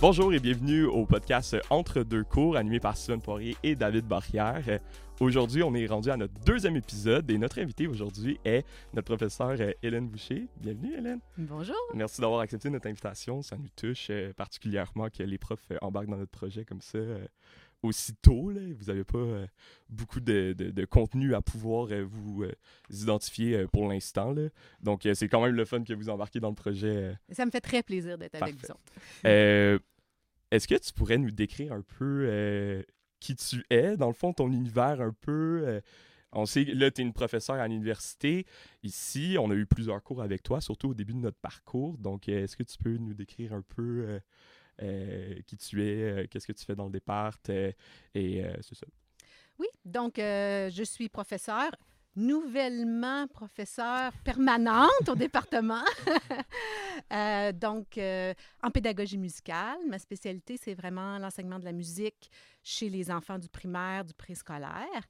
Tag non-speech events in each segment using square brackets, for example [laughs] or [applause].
Bonjour et bienvenue au podcast Entre deux cours animé par Simone Poirier et David Barrière. Aujourd'hui, on est rendu à notre deuxième épisode et notre invité aujourd'hui est notre professeure euh, Hélène Boucher. Bienvenue Hélène. Bonjour. Merci d'avoir accepté notre invitation. Ça nous touche euh, particulièrement que les profs euh, embarquent dans notre projet comme ça aussitôt. Là. Vous n'avez pas beaucoup de, de, contenu à pouvoir vous identifier pour l'instant. Donc, c'est quand même le fun que vous embarquez dans le projet. Ça me fait très plaisir d'être avec vous Est-ce que tu pourrais nous décrire un peu qui tu es, dans le fond, ton univers un peu. Euh, on sait, là, tu es une professeure à l'université. Ici, on a eu plusieurs cours avec toi, surtout au début de notre parcours. Donc, euh, est-ce que tu peux nous décrire un peu euh, qui tu es, qu'est-ce que tu fais dans le départ, et c'est ça. Oui, donc je suis professeure nouvellement professeure permanente au [laughs] département. [laughs] Euh, donc, euh, en pédagogie musicale, ma spécialité, c'est vraiment l'enseignement de la musique chez les enfants du primaire, du préscolaire.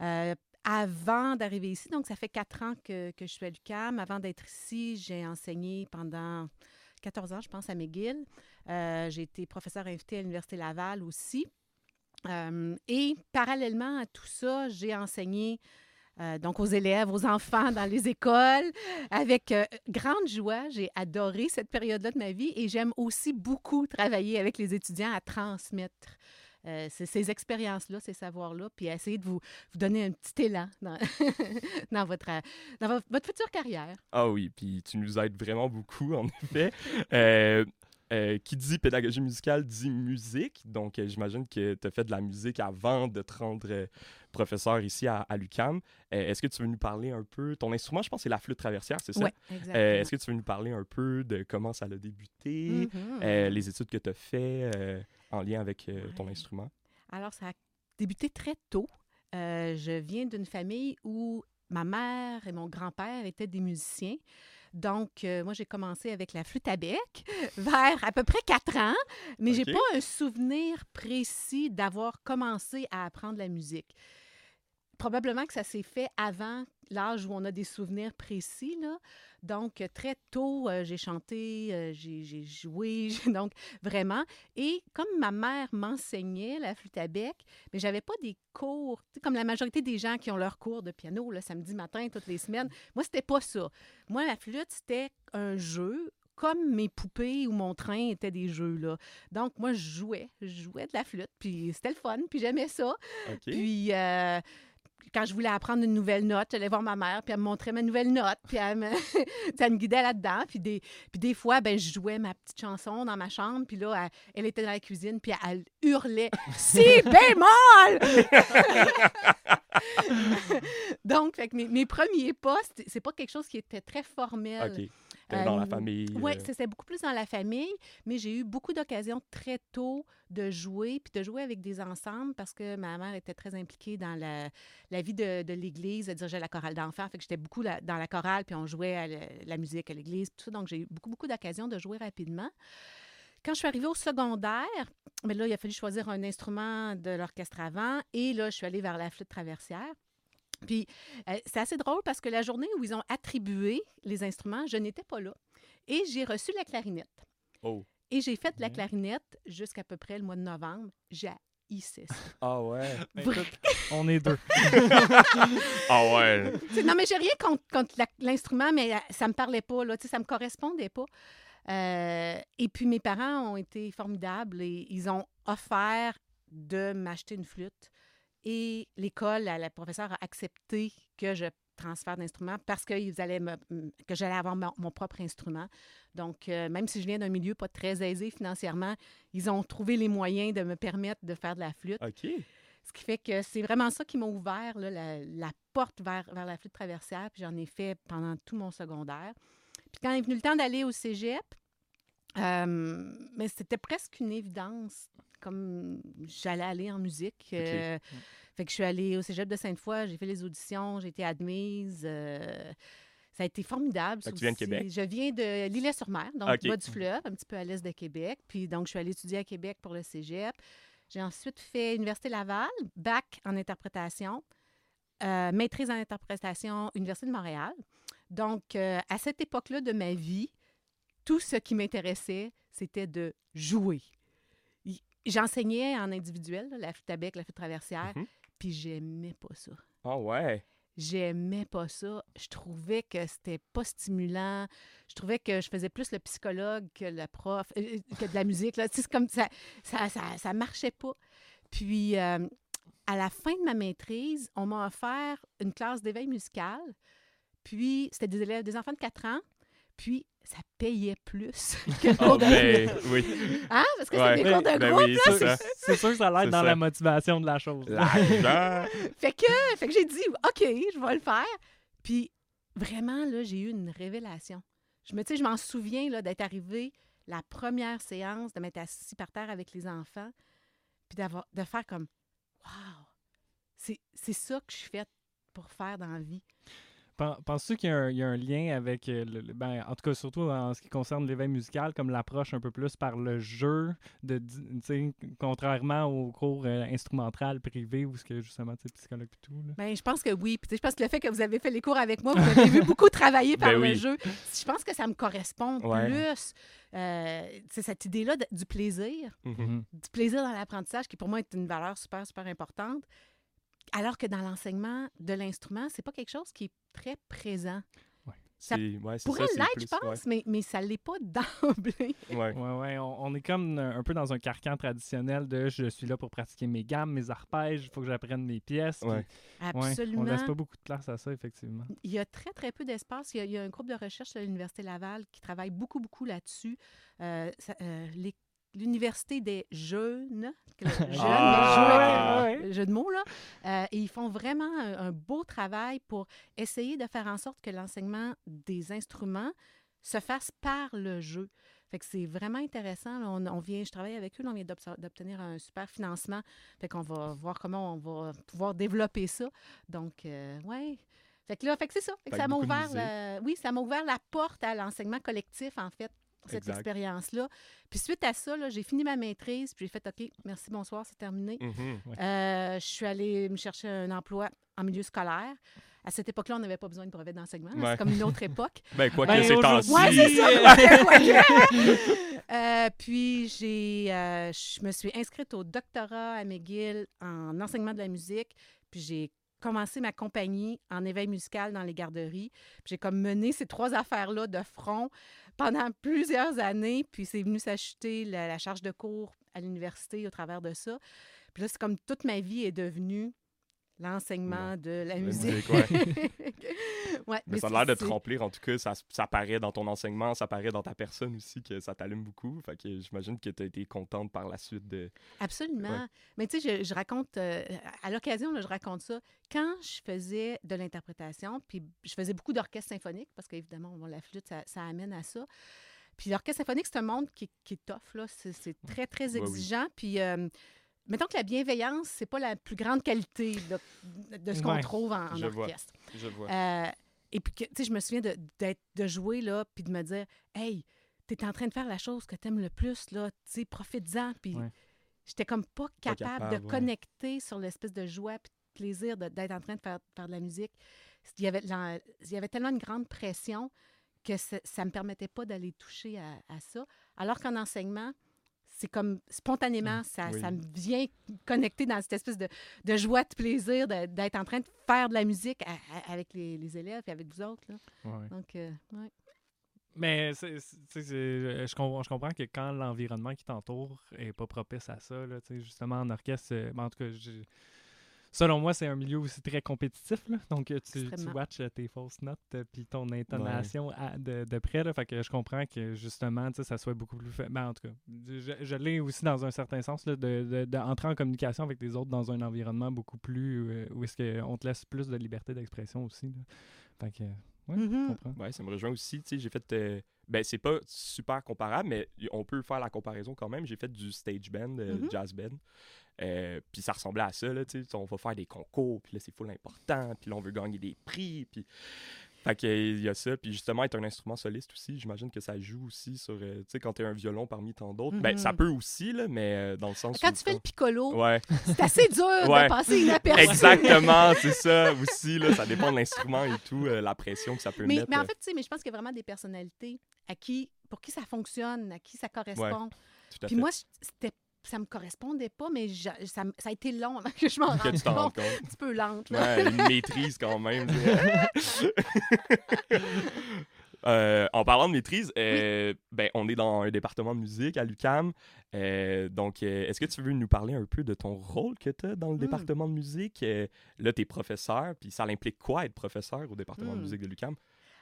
Euh, avant d'arriver ici, donc ça fait quatre ans que, que je suis à l'UCAM. Avant d'être ici, j'ai enseigné pendant 14 ans, je pense, à McGill. J'ai été professeure invitée à l'Université Laval aussi. et parallèlement à tout ça, j'ai enseigné euh, donc aux élèves, aux enfants dans les écoles, avec euh, grande joie. J'ai adoré cette période-là de ma vie et j'aime aussi beaucoup travailler avec les étudiants à transmettre euh, ces, expériences-là, ces savoirs-là, puis essayer de vous, donner un petit élan dans, [laughs] votre, dans votre, future carrière. Ah oui, puis tu nous aides vraiment beaucoup, en effet. Euh, qui dit pédagogie musicale dit musique. Donc, euh, j'imagine que tu as fait de la musique avant de te rendre euh, professeur ici à, l'UCAM. Est-ce que tu veux nous parler un peu, ton instrument, je pense, c'est la flûte traversière, c'est ça? Oui, exactement. Est-ce que tu veux nous parler un peu de comment ça a débuté, mm-hmm. les études que tu as fait en lien avec ton instrument? Alors, ça a débuté très tôt. je viens d'une famille où ma mère et mon grand-père étaient des musiciens. Donc, euh, moi, j'ai commencé avec la flûte à bec [laughs] vers à peu près quatre ans, mais je j'ai pas un souvenir précis d'avoir commencé à apprendre la musique. Probablement que ça s'est fait avant l'âge où on a des souvenirs précis. Là. Donc, très tôt, euh, j'ai chanté, euh, j'ai joué, [laughs] donc vraiment. Et comme ma mère m'enseignait la flûte à bec, mais j'avais pas des cours, comme la majorité des gens qui ont leur cours de piano le samedi matin, toutes les semaines. Moi, c'était pas ça. Moi, la flûte, c'était un jeu comme mes poupées ou mon train étaient des jeux là. Donc moi je jouais, je jouais de la flûte, puis c'était le fun, puis j'aimais ça. Puis euh, quand je voulais apprendre une nouvelle note, j'allais voir ma mère, puis elle me montrait ma nouvelle note, puis elle me, [laughs] ça me guidait là-dedans. Puis des, puis des fois, ben, je jouais ma petite chanson dans ma chambre, puis là, elle, était dans la cuisine, puis elle hurlait « Si [laughs] bémol! » [laughs] Donc, fait mes, mes, premiers postes, c'est pas quelque chose qui était très formel dans la famille. Oui, euh. c'était beaucoup plus dans la famille, mais j'ai eu beaucoup d'occasions très tôt de jouer, puis de jouer avec des ensembles parce que ma mère était très impliquée dans la, la vie de, de l'Église. Elle dirigeait la chorale d'enfants, fait que j'étais beaucoup dans la chorale, puis on jouait à la, musique à l'Église, tout ça. Donc, j'ai eu beaucoup, beaucoup d'occasions de jouer rapidement. Quand je suis arrivée au secondaire, mais là, il a fallu choisir un instrument de l'orchestre avant, et là, je suis allée vers la flûte traversière. Puis euh, c'est assez drôle parce que la journée où ils ont attribué les instruments, je n'étais pas là. Et j'ai reçu la clarinette. Oh. Et j'ai fait la clarinette jusqu'à peu près le mois de novembre. J'ai ça. [laughs] Ah ouais. Ben, on est deux. [laughs] ah ouais. [laughs] non, mais j'ai rien contre, l'instrument, mais euh, ça me parlait pas, là. Ça me correspondait pas. Euh, et puis mes parents ont été formidables et ils ont offert de m'acheter une flûte. Et l'école, la professeure a accepté que je transfère d'instruments parce allaient me, que j'allais avoir mon, propre instrument. Donc, euh, même si je viens d'un milieu pas très aisé financièrement, ils ont trouvé les moyens de me permettre de faire de la flûte. OK. Ce qui fait que c'est vraiment ça qui m'a ouvert la, porte vers, vers, la flûte traversière. Puis j'en ai fait pendant tout mon secondaire. Puis quand est venu le temps d'aller au cégep, euh, mais c'était presque une évidence, comme j'allais aller en musique. Euh, fait que je suis allée au cégep de Sainte-Foy, j'ai fait les auditions, j'ai été admise. Euh, ça a été formidable. tu viens de Québec? Je viens de l'Île-sur-Mer, donc bas du fleuve, un petit peu à l'est de Québec. Puis donc, je suis allée étudier à Québec pour le cégep. J'ai ensuite fait Université Laval, bac en interprétation, maîtrise en interprétation, Université de Montréal. Donc, à cette époque-là de ma vie, tout ce qui m'intéressait, c'était de jouer. j'enseignais en individuel, là, la flûte à bec, la flûte traversière, Mhm. puis j'aimais pas ça. Ah ouais. J'aimais pas ça. Je trouvais que c'était pas stimulant. Je trouvais que je faisais plus le psychologue que le prof, euh, que de la musique. Là. Tu sais, C'est comme ça, ça, ça, ça marchait pas. Puis, euh, à la fin de ma maîtrise, on m'a offert une classe d'éveil musical. Puis, c'était des élèves, des enfants de 4 ans. Puis, ça payait plus [laughs] que le Ah cours de ben oui. Hein? Parce que Ouais. c'est des cours de Ben groupe. oui, c'est ça. C'est sûr que ça C'est l'aide dans ça. la motivation de la chose. L'argent. [laughs] Fait que, fait que j'ai dit, OK, je vais le faire. Puis vraiment, là, j'ai eu une révélation. Je me, tu sais, je m'en souviens là, d'être arrivée la première séance, de m'être assis par terre avec les enfants, puis d'avoir, de faire comme, wow, c'est, c'est ça que je suis faite pour faire dans la vie. Pen- Penses-tu qu'il y, a un- il y a un lien avec, euh, le, le- ben, en tout cas surtout en ce qui concerne l'éveil musical, comme l'approche un peu plus par le jeu, de, contrairement au cours euh, instrumental privé où ce que justement, tu sais, psychologue et tout. là? Ben, je pense que oui. Puis, je pense que le fait que vous avez fait les cours avec moi, vous m'avez vu beaucoup travailler [laughs] par Ben le oui. jeu. Je pense que ça me correspond Ouais. plus. Euh, c'est cette idée-là du plaisir. Mhm. du plaisir dans l'apprentissage, qui pour moi est une valeur super, super importante. Alors que dans l'enseignement de l'instrument, c'est pas quelque chose qui est très présent. Ça ouais, Pourrait l'être, je pense, mais, mais ça l'est pas d'emblée. [laughs] Ouais. ouais. Ouais, on, on est comme un, un peu dans un carcan traditionnel de je suis là pour pratiquer mes gammes, mes arpèges, il faut que j'apprenne mes pièces. puis- Absolument. on laisse pas beaucoup de place à ça, effectivement. Il y a très, très peu d'espace. Il, y a- il y a un groupe de recherche à l'Université Laval qui travaille beaucoup, beaucoup là-dessus. Euh, euh, les- L'Université des jeunes, le [laughs] jeune, Ah! jeu euh, jeu de mots, là. Euh, et ils font vraiment un, un beau travail pour essayer de faire en sorte que l'enseignement des instruments se fasse par le jeu. Fait que c'est vraiment intéressant. là. On, on vient, je travaille avec eux, là, on vient d'obtenir un super financement. Fait qu'on va voir comment on va pouvoir développer ça. Donc, euh, ouais. Fait que là, fait que c'est ça. Fait que ça m'a ouvert, la- oui, ça m'a ouvert la porte à l'enseignement collectif, en fait, cette expérience-là. Puis suite à ça, là, j'ai fini ma maîtrise, puis j'ai fait OK, merci, bonsoir, c'est terminé. Mhm. Euh, je suis allée me chercher un emploi en milieu scolaire. À cette époque-là, on n'avait pas besoin de brevet d'enseignement. Ouais. C'est comme une autre époque. [laughs] Ben, quoi Ben, que c'est temps-ci. Ouais, c'est ça. [laughs] Quoique. [laughs] Euh, puis, j'ai, euh, je me suis inscrite au doctorat à McGill en enseignement de la musique. Puis, j'ai commencé ma compagnie en éveil musical dans les garderies. Puis, j'ai comme mené ces trois affaires-là de front pendant plusieurs années. Puis, c'est venu s'acheter la, la charge de cours à l'université au travers de ça. Puis là, c'est comme toute ma vie est devenue l'enseignement de la musique. musique, ouais. [laughs] Ouais, Mais ça a l'air de te remplir, en tout cas, ça, ça paraît dans ton enseignement, ça paraît dans ta personne aussi, que ça t'allume beaucoup. Fait que j'imagine que tu as été contente par la suite de... Absolument. Mais tu sais, je, je raconte, euh, à l'occasion, je raconte ça. Quand je faisais de l'interprétation, puis je faisais beaucoup d'orchestre symphonique, parce qu'évidemment, bon, la flûte, ça, ça amène à ça. Puis l'orchestre symphonique, c'est un monde qui, qui est tough, là. C'est, très, très oui. exigeant. Puis, euh, mettons que la bienveillance, c'est pas la plus grande qualité de, de ce qu'on Ouais. trouve en, en Je vois. orchestre. Je vois. Euh, et puis, tu sais, je me souviens de, d'être, de jouer, là, puis de me dire, hey, t'es en train de faire la chose que t'aimes le plus, là, tu sais, profites-en. Puis, Ouais. j'étais comme pas capable, capable, de ouais. connecter sur l'espèce de joie puis de plaisir de- d'être en train de faire, faire de la musique. Il y, avait, l'en- il y avait tellement une grande pression que ça ne me permettait pas d'aller toucher à, à ça. Alors qu'en enseignement, c'est comme spontanément, ça, Oui. ça me vient connecter dans cette espèce de, de joie, de plaisir d'être en train de faire de la musique à- à- avec les, les élèves et avec vous autres. Là. Ouais. Donc, euh, ouais. Mais c'est, c'est- c'est- je, comprends, je comprends que quand l'environnement qui t'entoure est pas propice à ça, là, tu sais, justement en orchestre, euh, ben, en tout cas, j'ai- selon moi, c'est un milieu aussi très compétitif. là. donc, euh, tu, tu watches euh, tes fausses notes euh, puis ton intonation à- de, de près. Là, fait que je comprends que justement, ça soit beaucoup plus fait. Ben, en tout cas, je, je l'ai aussi dans un certain sens là, de, de- d'entrer en communication avec les autres dans un environnement beaucoup plus euh, où est-ce qu'on te laisse plus de liberté d'expression aussi. là. Fait que, ouais, je Mhm. comprends. Ouais, ça me rejoint aussi. Tu sais, j'ai fait. euh, ben, c'est pas super comparable, mais on peut faire la comparaison quand même. J'ai fait du stage band, euh, Mhm. jazz band. Euh, puis ça ressemblait à ça, là, tu sais. On va faire des concours, puis là, c'est full important, puis là, on veut gagner des prix, puis... Fait que, euh, il y a ça, puis justement, être un instrument soliste aussi, j'imagine que ça joue aussi sur... euh, tu sais, quand t'es un violon parmi tant d'autres, ben, ça Mhm. peut aussi, là, mais euh, dans le sens Quand où tu fais le piccolo, Ouais, c'est assez dur Ouais. de passer inaperçu. exactement, c'est ça aussi, là. Ça dépend de l'instrument et tout, la pression que ça peut Mais, mettre. mais en fait, tu sais, mais je pense qu'il y a vraiment des personnalités à qui, pour qui ça fonctionne, à qui ça correspond. tout à Puis fait. moi, c'était ça me correspondait pas, mais ça, a été long avant que je m'en rende compte. compte. Un petit peu lente. là. Ouais, une maîtrise quand même. [laughs] Euh, en parlant de maîtrise, euh, ben, on est dans un département de musique à l'UCAM. Euh, donc, est-ce que tu veux nous parler un peu de ton rôle que tu as dans le Hmm. département de musique? Là, tu es professeur, puis ça implique quoi être professeur au département de Hmm. musique de l'UCAM?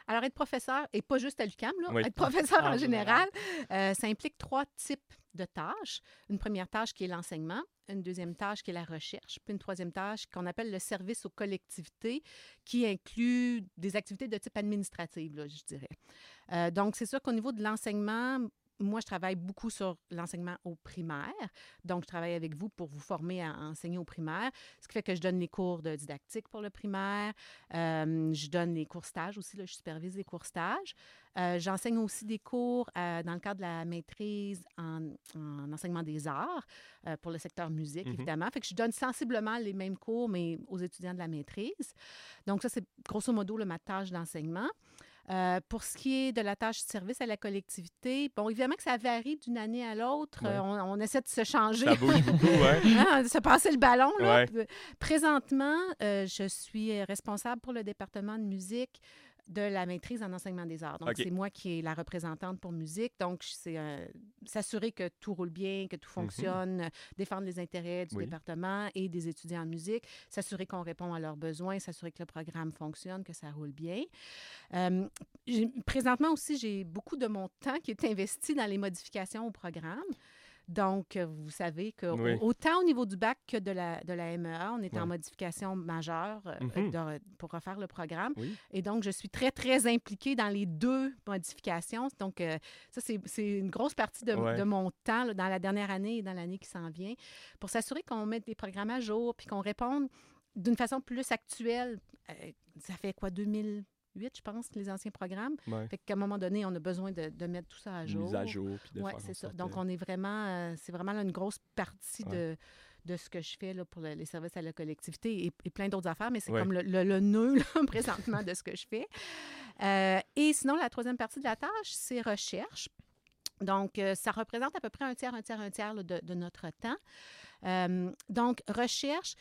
Alors, être professeur, et pas juste à l'UQAM, là, Oui. être professeur [laughs] En en général, euh, ça implique trois types de tâches. Une première tâche qui est l'enseignement, une deuxième tâche qui est la recherche, puis une troisième tâche qu'on appelle le service aux collectivités, qui inclut des activités de type administrative, là, je dirais. Euh, donc, c'est sûr qu'au niveau de l'enseignement, moi, je travaille beaucoup sur l'enseignement au primaire. Donc, je travaille avec vous pour vous former à enseigner au primaire, ce qui fait que je donne les cours de didactique pour le primaire. Euh, je donne les cours stages aussi, là, je supervise les cours stages. Euh, J'enseigne aussi des cours euh, dans le cadre de la maîtrise en, en enseignement des arts pour le secteur musique, Mhm. évidemment. Fait que je donne sensiblement les mêmes cours, mais aux étudiants de la maîtrise. Donc, ça, c'est grosso modo là, ma tâche d'enseignement. Euh, pour ce qui est de la tâche de service à la collectivité, bon, évidemment que ça varie d'une année à l'autre. Ouais. Euh, on, on essaie de se changer. Ça bouge beaucoup, [laughs] ouais. Hein, de se passer le ballon. Là. Ouais. Présentement, euh, je suis responsable pour le département de musique de la maîtrise en enseignement des arts. Donc, c'est moi qui est la représentante pour musique. Donc, c'est euh, s'assurer que tout roule bien, que tout fonctionne, euh, défendre les intérêts du Mhm. Oui. département et des étudiants en musique, s'assurer qu'on répond à leurs besoins, s'assurer que le programme fonctionne, que ça roule bien. Euh, présentement aussi, j'ai beaucoup de mon temps qui est investi dans les modifications au programme. Donc, euh, vous savez que Oui. autant au niveau du bac que de la, de la MEA, on est en modification majeure euh, Mhm. de- pour refaire le programme. Oui. Et donc, je suis très, très impliquée dans les deux modifications. Donc, euh, ça, c'est une grosse partie de, Ouais. de mon temps là, dans la dernière année et dans l'année qui s'en vient pour s'assurer qu'on mette des programmes à jour puis qu'on réponde d'une façon plus actuelle. Euh, ça fait quoi, 2008, je pense, les anciens programmes? Ouais. Fait qu'à un moment donné, on a besoin de, de mettre tout ça à jour. Mise à jour, Oui, c'est ça. Donc, on est vraiment, euh, c'est vraiment là, une grosse partie Ouais. de, de ce que je fais là, pour le- les services à la collectivité et, et plein d'autres affaires, mais c'est Ouais. comme le, le, le nœud là, [laughs] présentement de ce que je fais. Euh, et sinon, la troisième partie de la tâche, c'est recherche. Donc, euh, ça représente à peu près un tiers, un tiers, un tiers là, de, de notre temps. Donc, recherche,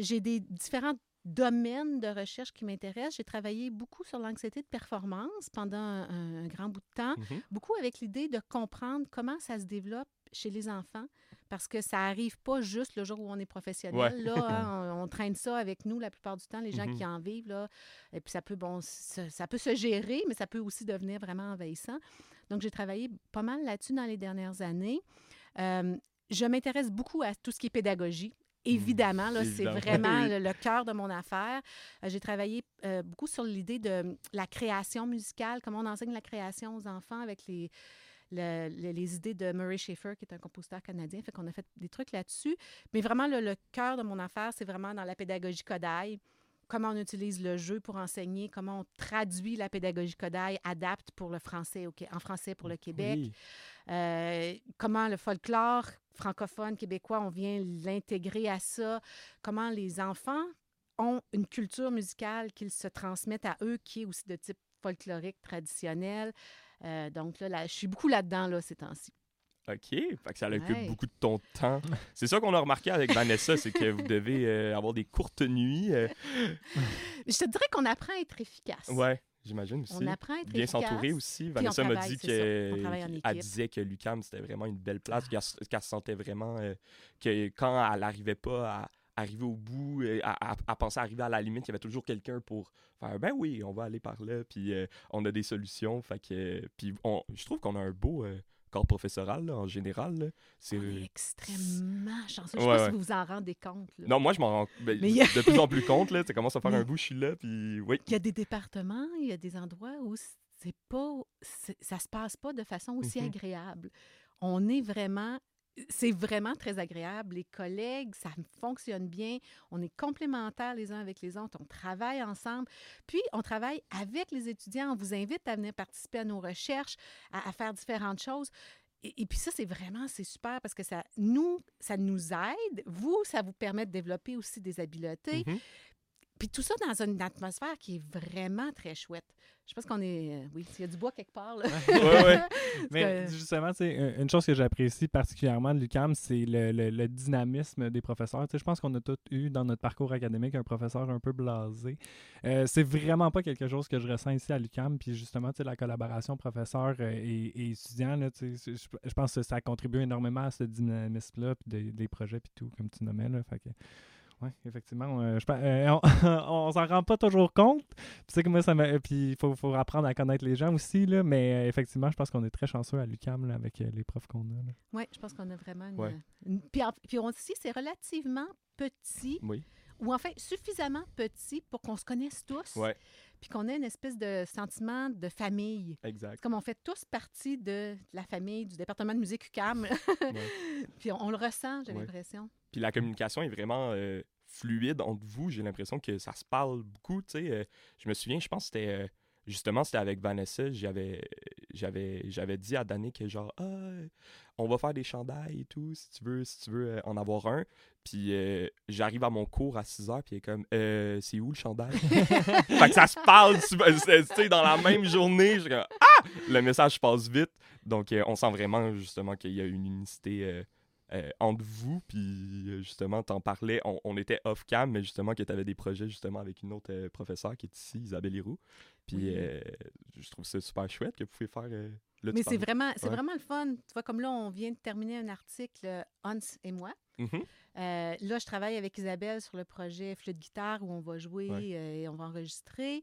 j'ai des différents domaines de recherche qui m'intéressent. J'ai travaillé beaucoup sur l'anxiété de performance pendant un- un grand bout de temps mhm. beaucoup avec l'idée de comprendre comment ça se développe chez les enfants, parce que ça arrive pas juste le jour où on est professionnel. Ouais. Là, [laughs] hein, on, on traîne ça avec nous la plupart du temps, les gens Mhm. qui en vivent. Là, et puis ça peut, bon, ça, ça peut se gérer, mais ça peut aussi devenir vraiment envahissant. Donc, j'ai travaillé pas mal là-dessus dans les dernières années. Euh, je m'intéresse beaucoup à tout ce qui est pédagogie. Évidemment, là, c'est vraiment Oui. le, le cœur de mon affaire. Euh, j'ai travaillé euh, beaucoup sur l'idée de la création musicale, comment on enseigne la création aux enfants avec les, le- le- les idées de Murray Schaeffer, qui est un compositeur canadien. Fait qu'on a fait des trucs là-dessus. Mais vraiment, le, le cœur de mon affaire, c'est vraiment dans la pédagogie Kodaï. Comment on utilise le jeu pour enseigner, comment on traduit la pédagogie Kodaï, adapte pour le français, au en français pour le Québec. Oui. Euh, comment le folklore francophone québécois, on vient l'intégrer à ça? Comment les enfants ont une culture musicale qu'ils se transmettent à eux, qui est aussi de type folklorique traditionnel? Euh, donc là, là, je suis beaucoup là-dedans là, ces temps-ci. OK. Fait que ça occupe Ouais. beaucoup de ton temps. [laughs] C'est ça qu'on a remarqué avec Vanessa, c'est que vous devez euh, avoir des courtes nuits. euh, [laughs] Je te dirais qu'on apprend à être efficace. ouais, j'imagine aussi. On apprend à être Bien s'entourer aussi. Vanessa m'a dit c'est ça. On que travaille en elle équipe. disait que Lucam c'était vraiment une belle place, qu'elle qu'elle se sentait vraiment euh, que quand elle n'arrivait pas à arriver au bout, euh, à, à- à penser à arriver à la limite, il y avait toujours quelqu'un pour faire ben oui, on va aller par là, puis euh, on a des solutions. Fait que puis on, je trouve qu'on a un beau euh, corps professoral là, en général. là. C'est On est extrêmement chanceux. Je Ouais, ne sais pas ouais. si vous vous en rendez compte. là. non, moi je m'en rends ben, Mais a- de plus en plus [laughs] compte là. Ça commence à faire Mais- un bout, je suis là, puis oui. Il y a des départements, il y a des endroits où c'est pas, c'est- ça se passe pas de façon aussi Mhm. agréable. On est vraiment, c'est vraiment très agréable. Les collègues, ça fonctionne bien. On est complémentaires les uns avec les autres. On travaille ensemble. Puis, on travaille avec les étudiants. On vous invite à venir participer à nos recherches, à, faire différentes choses. Et, puis ça, c'est vraiment, c'est super parce que ça nous, ça nous aide. Vous, ça vous permet de développer aussi des habiletés Mhm. Puis tout ça dans une atmosphère qui est vraiment très chouette. Je pense qu'on est. euh, oui, il y a du bois quelque part. Là. Ouais, ouais. [laughs] Mais que- justement, une chose que j'apprécie particulièrement de l'UCAM, c'est le, le- le dynamisme des professeurs. Je pense qu'on a tous eu dans notre parcours académique un professeur un peu blasé. Euh, c'est vraiment pas quelque chose que je ressens ici à l'UCAM. Puis justement, la collaboration professeur euh, et, et étudiant, là, je, je pense que ça contribue énormément à ce dynamisme-là, puis des, des projets, puis tout, comme tu nommais. Là, fait que, oui, effectivement. euh, je, euh, on, [laughs] on s'en rend pas toujours compte. Puis que moi, ça m'a. Puis il faut, faut apprendre à connaître les gens aussi, là. Mais euh, effectivement, je pense qu'on est très chanceux à l'UCAM avec euh, les profs qu'on a. là. Oui, je pense qu'on a vraiment une. Ouais. une- puis, en- puis aussi, c'est relativement petit, Oui. ou en fait suffisamment petit pour qu'on se connaisse tous, Ouais, puis qu'on ait une espèce de sentiment de famille. Exact. comme on fait tous partie de la famille du département de musique UCAM. [laughs] puis on, on le ressent, j'ai Ouais. l'impression. Puis la communication est vraiment euh, fluide entre vous. J'ai l'impression que ça se parle beaucoup. Tu sais, Euh, je me souviens, je pense que c'était euh, justement c'était avec Vanessa. J'avais j'avais j'avais dit à Danny que genre ah, on va faire des chandails et tout si tu veux si tu veux euh, en avoir un. Puis euh, j'arrive à mon cours à 6 heures puis il est comme Euh, c'est où le chandail? [laughs] Fait que ça se parle tu sais, tu dans la même journée. Je suis comme, ah le message passe vite. Donc euh, on sent vraiment justement qu'il y a une unicité. entre vous, puis justement, t'en parlais, on, on était off-cam, mais justement que tu avais des projets justement avec une autre professeure qui est ici, Isabelle Héroux. Puis Oui. euh, je trouve ça super chouette que vous pouvez faire. Là, Mais c'est vraiment, c'est Ouais. vraiment le fun. Tu vois, comme là, on vient de terminer un article, euh, Hans et moi. Mhm. Euh, là, je travaille avec Isabelle sur le projet Flûte-guitare où on va jouer Ouais. euh, et on va enregistrer.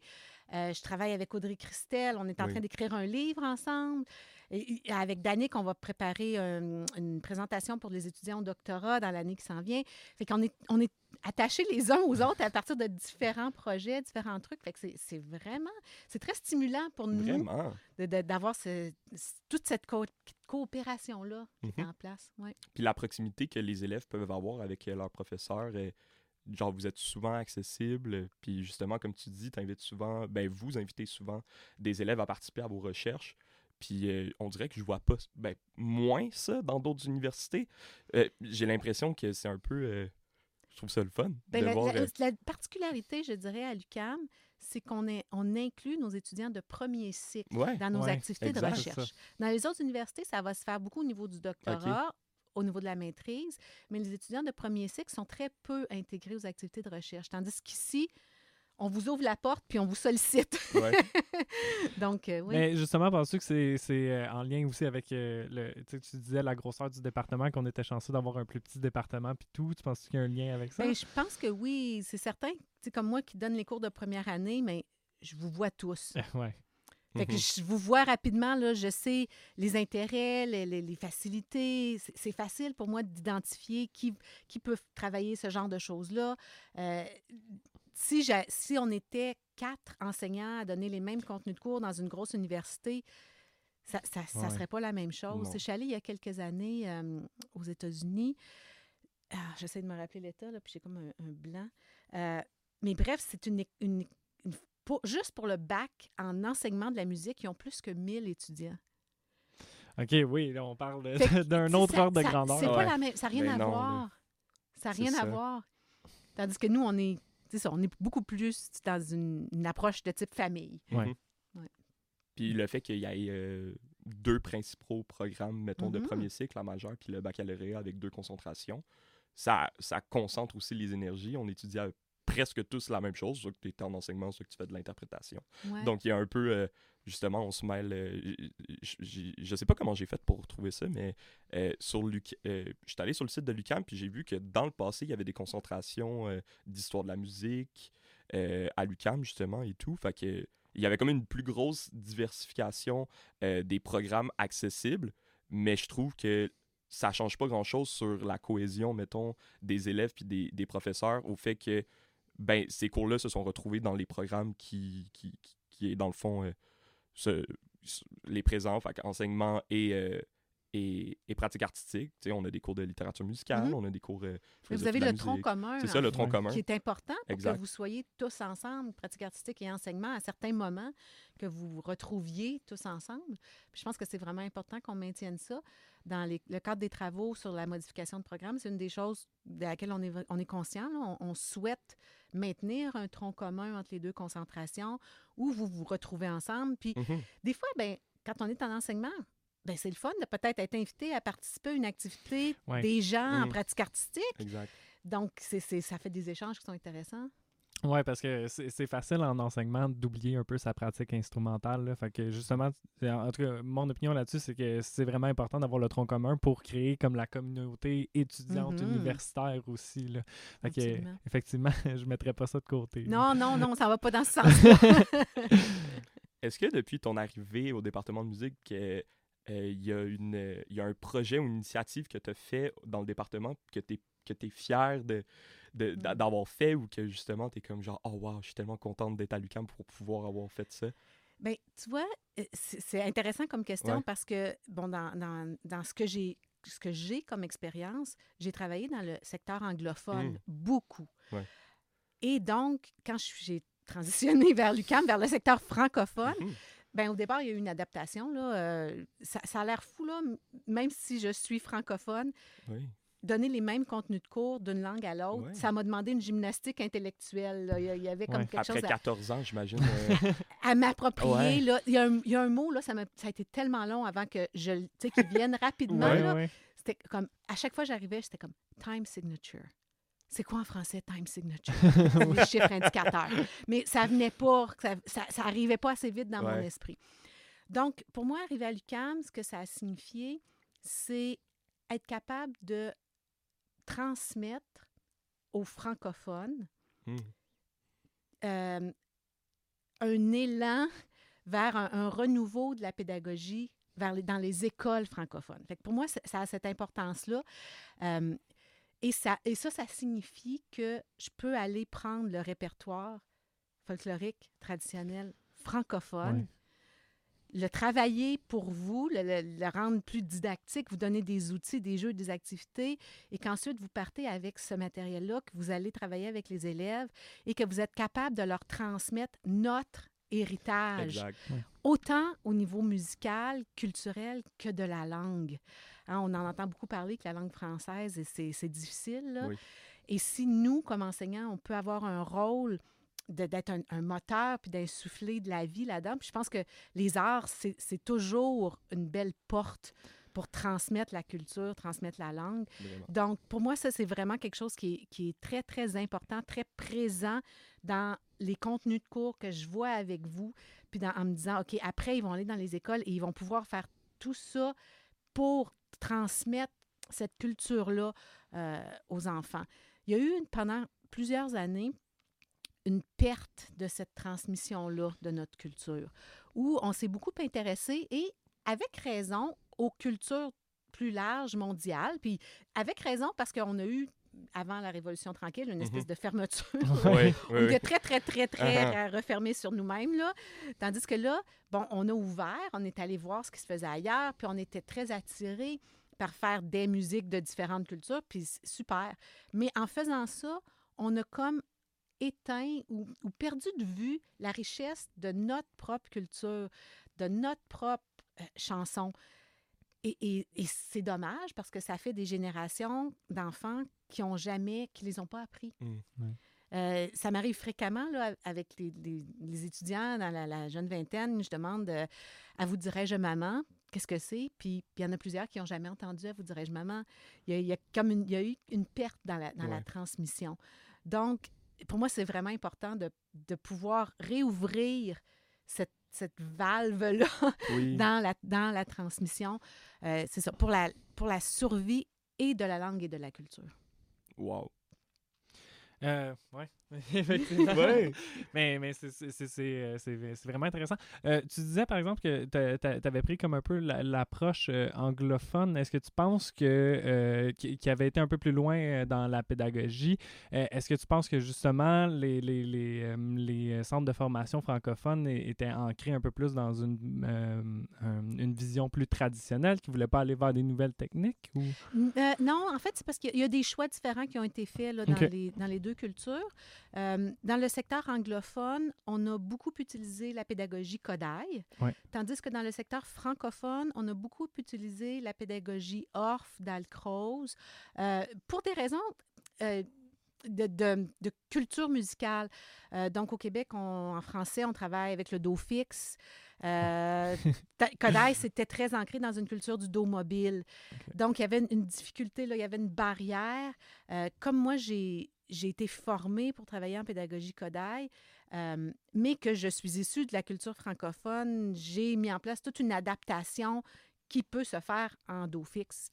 Euh, je travaille avec Audrey Christel. On est en Oui. train d'écrire un livre ensemble. Et, et avec Danick, on va préparer euh, une présentation pour les étudiants au doctorat dans l'année qui s'en vient. Fait qu'on est, on est attachés les uns aux autres à partir de différents projets, différents trucs. Fait que c'est- vraiment, c'est très stimulant pour nous d'avoir ce- toute cette co- coopération-là Mhm. en place. Ouais. Puis la proximité que les élèves peuvent avoir avec euh, leurs professeurs, genre vous êtes souvent accessible, puis justement, comme tu dis, tu souvent, ben vous invitez souvent des élèves à participer à vos recherches. Puis euh, on dirait que je vois pas ben, moins ça dans d'autres universités. Euh, J'ai l'impression que c'est un peu. euh, je trouve ça le fun. Ben, de la, voir, la- euh, la particularité, je dirais, à l'UCAM, c'est qu'on est- on inclut nos étudiants de premier cycle ouais, dans nos Ouais, activités exact, de recherche. Dans les autres universités, ça va se faire beaucoup au niveau du doctorat, au niveau de la maîtrise, mais les étudiants de premier cycle sont très peu intégrés aux activités de recherche. Tandis qu'ici, on vous ouvre la porte puis on vous sollicite. ouais. [laughs] Donc, euh, oui. Mais justement, penses-tu que c'est c'est, euh, en lien aussi avec euh, le. Tu sais, tu disais la grosseur du département, qu'on était chanceux d'avoir un plus petit département, puis tout. Tu penses qu'il y a un lien avec ça? Ben, je pense que oui, c'est certain. C'est comme moi qui donne les cours de première année, mais je vous vois tous. [laughs] ouais. Fait que Mhm. je vous vois rapidement, là, je sais les intérêts, les, les- les facilités. C'est- C'est facile pour moi d'identifier qui, qui peut travailler ce genre de choses-là. Euh, si, on était quatre enseignants à donner les mêmes contenus de cours dans une grosse université, ça ne ça, Ouais. serait pas la même chose. Je suis allée il y a quelques années euh, aux États-Unis. Ah, J'essaie de me rappeler l'État, là, puis j'ai comme un, un blanc. Euh, mais bref, c'est une, une- une- pour- juste pour le bac en enseignement de la musique, ils ont plus que 1000 étudiants. OK, oui, là, on parle [laughs] d'un autre ça- ordre de ça- grandeur. C'est pas Ouais. la même, ça n'a rien à non, voir. Ça n'a rien à voir. Tandis que nous, on est, ça, on est beaucoup plus dans une, une approche de type famille. Ouais. Puis le fait qu'il y ait euh, deux principaux programmes, mettons, de Mhm. premier cycle, la majeure, puis le baccalauréat avec deux concentrations, ça, ça concentre aussi les énergies. On étudie à presque tous la même chose, soit que tu es en enseignement, soit que tu fais de l'interprétation. Ouais. Donc, il y a un peu, euh, justement, on se mêle. euh, je sais pas comment j'ai fait pour trouver ça, mais euh, sur Luc, je suis allé sur le site de l'UQAM, puis j'ai vu que dans le passé, il y avait des concentrations d'histoire de la musique à l'UQAM, justement, et tout. Fait que il y avait comme une plus grosse diversification des programmes accessibles, mais je trouve que ça change pas grand-chose sur la cohésion, mettons, des élèves puis des, des professeurs au fait que ben, ces cours-là se sont retrouvés dans les programmes qui, qui, qui, est, dans le fond, euh, les présents, enseignement et, euh, et, et pratique artistique. Tu sais, on a des cours de littérature musicale, Mhm. on a des cours. euh, vous avez le tronc commun. C'est ça, le tronc commun. Qui est important pour Exact. que vous soyez tous ensemble, pratique artistique et enseignement, à certains moments, que vous vous retrouviez tous ensemble. Puis je pense que c'est vraiment important qu'on maintienne ça. Dans les- le cadre des travaux sur la modification de programme, c'est une des choses de laquelle on est, on est conscient. là. On, on souhaite maintenir un tronc commun entre les deux concentrations où vous vous retrouvez ensemble. Puis Mhm. des fois, ben, quand on est en enseignement, ben, c'est le fun de peut-être être invité à participer à une activité Ouais. des gens en Mm. pratique artistique. Exact. Donc, c'est, c'est- ça fait des échanges qui sont intéressants. Oui, parce que c'est c'est facile en enseignement d'oublier un peu sa pratique instrumentale. là. Fait que justement, en tout cas, mon opinion là-dessus, c'est que c'est vraiment important d'avoir le tronc commun pour créer comme la communauté étudiante Mhm. universitaire aussi. Là. Fait que, effectivement, [laughs] je mettrais pas ça de côté. Non, non, non, ça va pas dans ce [laughs] sens-là. [laughs] Est-ce que depuis ton arrivée au département de musique, euh, il y, a une, euh, il y a un projet ou une initiative que tu as fait dans le département que tu es, que es fier de, Mm. d'avoir fait ou que justement tu es comme genre, oh wow, je suis tellement contente d'être à l'UQAM pour pouvoir avoir fait ça? Bien, tu vois, euh, c'est intéressant comme question Ouais. parce que, bon, dans, dans, dans ce que j'ai ce que j'ai comme expérience, j'ai travaillé dans le secteur anglophone Mm. beaucoup. Ouais. Et donc, quand j'ai transitionné [laughs] vers l'UQAM, vers le secteur francophone, Mhm. Ben au départ, il y a eu une adaptation. Là, euh, ça, ça a l'air fou, là, même si je suis francophone, Oui. donner les mêmes contenus de cours d'une langue à l'autre, Ouais. ça m'a demandé une gymnastique intellectuelle. là. Il y a- avait comme Ouais. quelque Après chose à, 14 ans, j'imagine. euh, [laughs] à m'approprier. Il, y a un, il y a un mot, là, ça, m'a- ça a été tellement long avant que je, le- tu sais, qu'il vienne [laughs] rapidement. Ouais, là. ouais. C'était comme, à chaque fois que j'arrivais, c'était comme time signature. C'est quoi en français, time signature? [laughs] Des chiffres indicateurs. Mais ça venait pas, ça, ça, ça arrivait pas assez vite dans mon esprit. Donc, pour moi, arriver à l'UQAM, ce que ça a signifié, c'est être capable de transmettre aux francophones hmm. euh, un élan vers un, un renouveau de la pédagogie vers les- dans les écoles francophones. Fait que pour moi, ça a cette importance-là. Euh, et, ça, et ça, ça signifie que je peux aller prendre le répertoire folklorique traditionnel francophone, le travailler pour vous, le, le- le rendre plus didactique, vous donner des outils, des jeux, des activités, et qu'ensuite vous partez avec ce matériel-là, que vous allez travailler avec les élèves et que vous êtes capable de leur transmettre notre héritage, Exact. autant au niveau musical, culturel que de la langue. Hein, on en entend beaucoup parler que la langue française, et c'est difficile. là. Oui. Et si nous, comme enseignants, on peut avoir un rôle d'être un, un moteur puis d'insuffler de la vie là-dedans, puis je pense que les arts, c'est c'est toujours une belle porte pour transmettre la culture, transmettre la langue. Vraiment. Donc, pour moi, ça, c'est vraiment quelque chose qui est, qui est très, très important, très présent dans les contenus de cours que je vois avec vous, puis dans- en me disant, OK, après, ils vont aller dans les écoles et ils vont pouvoir faire tout ça pour transmettre cette culture-là euh, aux enfants. Il y a eu, pendant plusieurs années, une perte de cette transmission-là de notre culture, où on s'est beaucoup intéressé et avec raison aux cultures plus larges mondiales, puis avec raison parce qu'on a eu, avant la Révolution tranquille, une espèce Mhm. de fermeture. Oui, [laughs] oui, On était très, très, très, très refermés sur nous-mêmes. Là. Tandis que là, bon, on a ouvert, on est allé voir ce qui se faisait ailleurs, puis on était très attirés par faire des musiques de différentes cultures, puis super. Mais en faisant ça, on a comme éteint ou, ou perdu de vue la richesse de notre propre culture, de notre propre euh, chanson. Et, et- et c'est dommage parce que ça fait des générations d'enfants qui ont jamais, qui les ont pas appris. Mm. Ouais. Euh, ça m'arrive fréquemment là, avec les, les- les étudiants dans la, la jeune vingtaine. Je demande euh, à vous dirais-je maman, qu'est-ce que c'est? Puis puis il y en a plusieurs qui n'ont jamais entendu à vous dirais-je maman. Il y a, il y a comme une, il y a eu une perte dans la, dans la transmission. Donc, pour moi, c'est vraiment important de, de pouvoir réouvrir cette, cette valve-là Oui. [laughs] dans la, dans la transmission. Euh, c'est ça, pour la, pour la survie et de la langue et de la culture. Wow. Euh, ouais, [laughs] effectivement. Ouais. mais mais c'est- c'est- c'est c'est, euh, vraiment intéressant. Euh, tu disais, par exemple, que tu avais pris comme un peu la- l'approche euh, anglophone. Est-ce que tu penses que euh, qui qui avait été un peu plus loin dans la pédagogie? Est-ce que tu penses que justement les, les, les, les centres de formation francophones étaient ancrés un peu plus dans une, euh, un- une vision plus traditionnelle, qui ne voulaient pas aller vers des nouvelles techniques? Ou... Euh, non, en fait, c'est parce qu'il y a des choix différents qui ont été faits là, dans, les, dans les deux cultures. Euh, dans le secteur anglophone, on a beaucoup utilisé la pédagogie Kodaï, Ouais. tandis que dans le secteur francophone, on a beaucoup utilisé la pédagogie Orff, d'Alcroze, euh, pour des raisons euh, de, de- de culture musicale. Euh, donc, au Québec, on- en français, on travaille avec le do fixe. Euh, [laughs] Kodaï, c'était très ancré dans une culture du dos mobile. Donc, il y avait une, une difficulté, là, il y avait une barrière. Euh, comme moi, j'ai j'ai été formée pour travailler en pédagogie Kodaï, euh, mais que je suis issue de la culture francophone, j'ai mis en place toute une adaptation qui peut se faire en dos fixe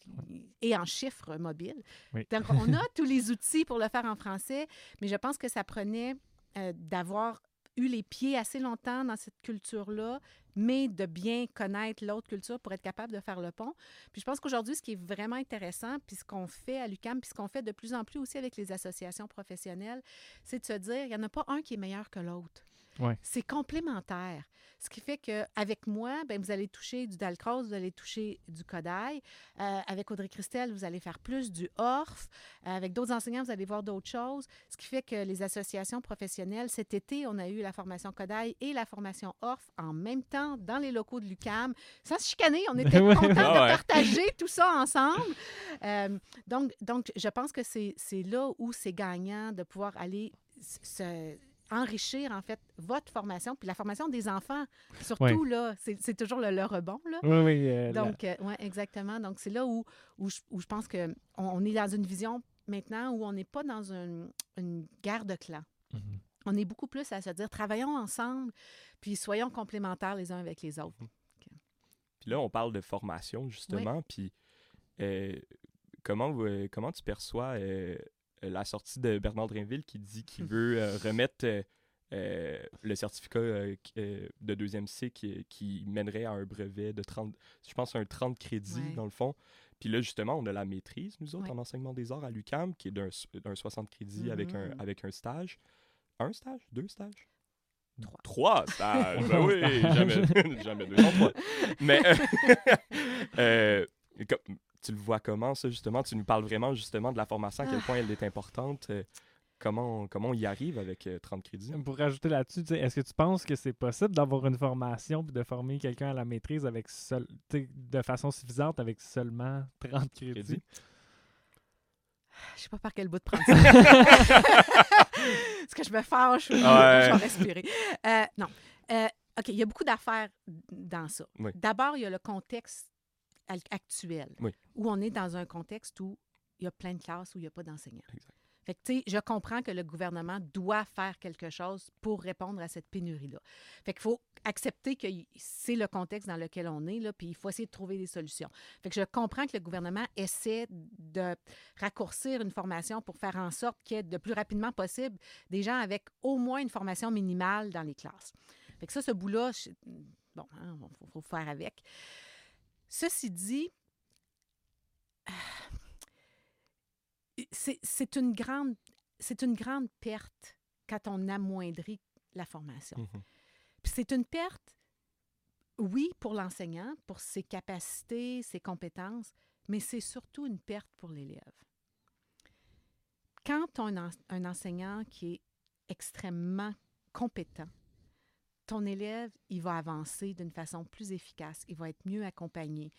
et en chiffres mobiles. Oui. Donc, on a tous les outils pour le faire en français, mais je pense que ça prenait euh, d'avoir eu les pieds assez longtemps dans cette culture-là, mais de bien connaître l'autre culture pour être capable de faire le pont. Puis je pense qu'aujourd'hui, ce qui est vraiment intéressant, puis ce qu'on fait à l'UCAM, puis ce qu'on fait de plus en plus aussi avec les associations professionnelles, c'est de se dire, il n'y en a pas un qui est meilleur que l'autre. Ouais. C'est complémentaire. Ce qui fait qu'avec moi, ben, vous allez toucher du Dalcroze, vous allez toucher du Kodaï. Euh, avec Audrey Christelle, vous allez faire plus du Orff. Euh, avec d'autres enseignants, vous allez voir d'autres choses. Ce qui fait que les associations professionnelles, cet été, on a eu la formation Kodaï et la formation Orff en même temps dans les locaux de l'UCAM. Sans se chicaner, on [laughs] était contents de ouais. partager tout ça ensemble. Euh, donc, donc, je pense que c'est là où c'est gagnant de pouvoir aller se enrichir, en fait, votre formation, puis la formation des enfants, surtout, là, c'est c'est toujours le, le rebond, là. Oui, oui. euh, Donc, oui, exactement. Donc, c'est là où, où, je, où je pense qu'on on est dans une vision maintenant où on n'est pas dans une, une guerre de clans. Mhm. On est beaucoup plus à se dire, travaillons ensemble, puis soyons complémentaires les uns avec les autres. Puis là, on parle de formation, justement. Puis euh, comment, vous- euh, comment tu perçois euh, la sortie de Bernard Drinville qui dit qu'il veut euh, [laughs] remettre euh, euh, le certificat euh, euh, de deuxième cycle qui, qui mènerait à un brevet de 30, je pense, un 30 crédits, Ouais. dans le fond. Puis là, justement, on a la maîtrise, nous autres, Ouais. en enseignement des arts à l'UCAM, qui est d'un s- d'un 60 crédits avec, un, Mhm. avec un stage. Un stage? Deux stages? Trois. Trois stages! [laughs] ben oui, jamais, [laughs] jamais deux, trois. Mais euh, euh, tu le vois comment, ça, justement? Tu nous parles vraiment, justement, de la formation, à quel Ah. point elle est importante. euh, comment, comment on y arrive avec euh, 30 crédits? Pour rajouter là-dessus, est-ce que tu penses que c'est possible d'avoir une formation puis de former quelqu'un à la maîtrise avec seul, de façon suffisante avec seulement 30 crédits? Crédits. Je sais pas par quel bout de prendre ça. [laughs] Est-ce que je me fâche ou Ouais. je vais respirer? Euh, non. Euh, OK, il y a beaucoup d'affaires dans ça. Oui. D'abord, il y a le contexte actuel, Oui. Où on est dans un contexte où il y a plein de classes où il n'y a pas d'enseignants. Exact. Fait que, tu sais, je comprends que le gouvernement doit faire quelque chose pour répondre à cette pénurie-là. Fait qu'il faut accepter que c'est le contexte dans lequel on est, là, puis il faut essayer de trouver des solutions. Fait que je comprends que le gouvernement essaie de raccourcir une formation pour faire en sorte qu'il y ait de plus rapidement possible des gens avec au moins une formation minimale dans les classes. Fait que ça, ce bout-là, je- bon, il faut, faire avec. Ceci dit, c'est c'est une grande c'est une grande perte quand on amoindrit la formation. Mhm. Puis c'est une perte, oui, pour l'enseignant, pour ses capacités, ses compétences, mais c'est surtout une perte pour l'élève. Quand on a un, un enseignant qui est extrêmement compétent, ton élève, il va avancer d'une façon plus efficace, il va être mieux accompagné.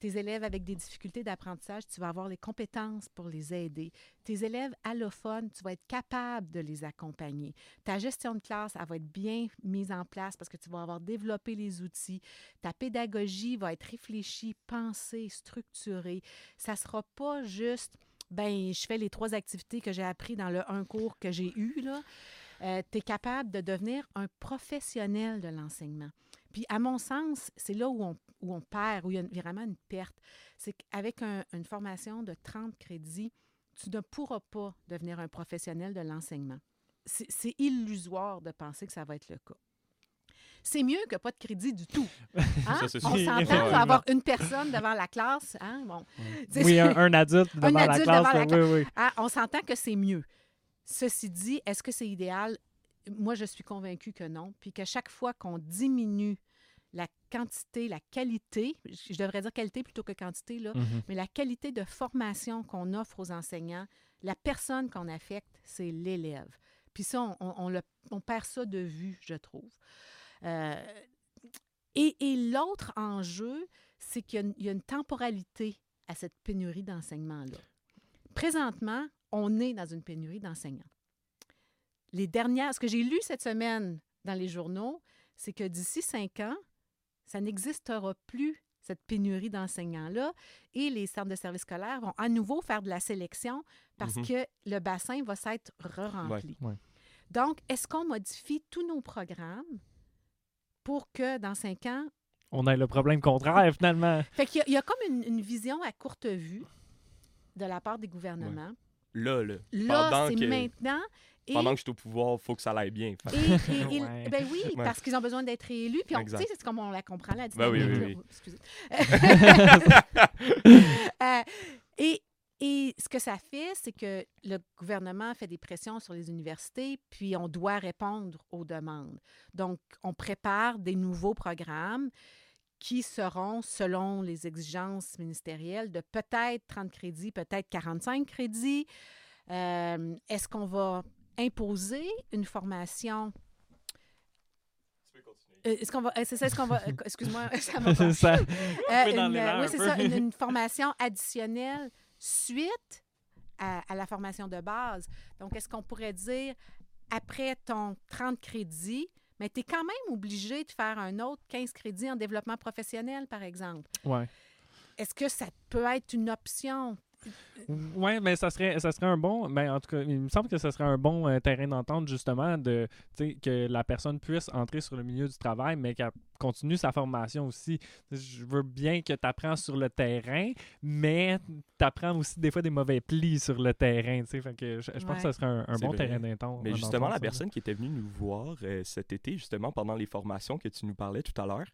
Tes élèves avec des difficultés d'apprentissage, tu vas avoir les compétences pour les aider. Tes élèves allophones, tu vas être capable de les accompagner. Ta gestion de classe, elle va être bien mise en place parce que tu vas avoir développé les outils. Ta pédagogie va être réfléchie, pensée, structurée. Ça sera pas juste, ben, je fais les trois activités que j'ai appris dans le un cours que j'ai eu, là. tu es capable de devenir un professionnel de l'enseignement. Puis, à mon sens, c'est là où on, où on perd, où il y a une- vraiment une perte. C'est qu'avec un- une formation de 30 crédits, tu ne pourras pas devenir un professionnel de l'enseignement. C'est illusoire de penser que ça va être le cas. C'est mieux que pas de crédit du tout. [laughs] Hein? Ça, On s'entend avoir une personne devant la classe. Hein? Bon. Oui, un, un adulte devant la adulte classe. devant la là, oui, oui. Ah, on s'entend que c'est mieux. Ceci dit, est-ce que c'est idéal? Moi, je suis convaincue que non. Puis qu'à chaque fois qu'on diminue la quantité, la qualité, je devrais dire qualité plutôt que quantité, là, Mhm. mais la qualité de formation qu'on offre aux enseignants, la personne qu'on affecte, c'est l'élève. Puis ça, on, on- on le- on perd ça de vue, je trouve. Euh, et et l'autre enjeu, c'est qu'il y a une- il y, a une temporalité à cette pénurie d'enseignement-là. Présentement, on est dans une pénurie d'enseignants. Les dernières, ce que j'ai lu cette semaine dans les journaux, c'est que d'ici cinq ans, ça n'existera plus, cette pénurie d'enseignants-là, et les centres de services scolaires vont à nouveau faire de la sélection parce Mhm. que le bassin va s'être re-rempli. Ouais. Donc, est-ce qu'on modifie tous nos programmes pour que dans cinq ans, On a le problème contraire, finalement. [laughs] fait qu'il y y, a comme une, une vision à courte vue de la part des gouvernements. Là, là. Là, c'est que- maintenant. Et, Pendant que je suis au pouvoir, il faut que ça aille bien. Fait- et- et- [laughs] et- Ouais. ben oui, Ouais. parce qu'ils ont besoin d'être réélus. Puis, on- tu sais, c'est comme on la comprend, la Ben oui, oui, là. oui. Excusez. [laughs] Euh, et, et ce que ça fait, c'est que le gouvernement fait des pressions sur les universités, puis on doit répondre aux demandes. Donc, on prépare des nouveaux programmes qui seront, selon les exigences ministérielles, de peut-être 30 crédits, peut-être 45 crédits. Euh, Est-ce qu'on va imposer une formation? Euh, Est-ce qu'on va. euh, C'est ça, est-ce qu'on va. [laughs] euh, Excuse-moi, [laughs] ça m'a pas- Ça- euh, une, euh, oui, c'est ça, une, une formation additionnelle suite à, à la formation de base. Donc, est-ce qu'on pourrait dire, après ton 30 crédits, mais tu es quand même obligé de faire un autre 15 crédits en développement professionnel, par exemple. Ouais. Est-ce que ça peut être une option? Oui, mais ça serait, ça serait un bon. Ben, en tout cas, il me semble que ça serait un bon euh, terrain d'entente, justement, de que la personne puisse entrer sur le milieu du travail, mais qu'elle continue sa formation aussi. Je veux bien que tu apprends sur le terrain, mais tu apprends aussi des fois des mauvais plis sur le terrain. tu sais. Fait que je, je pense que ça Ouais. serait un, bon vrai. terrain d'entente. Mais justement, la personne qui était venue nous voir euh, cet été, justement, pendant les formations que tu nous parlais tout à l'heure,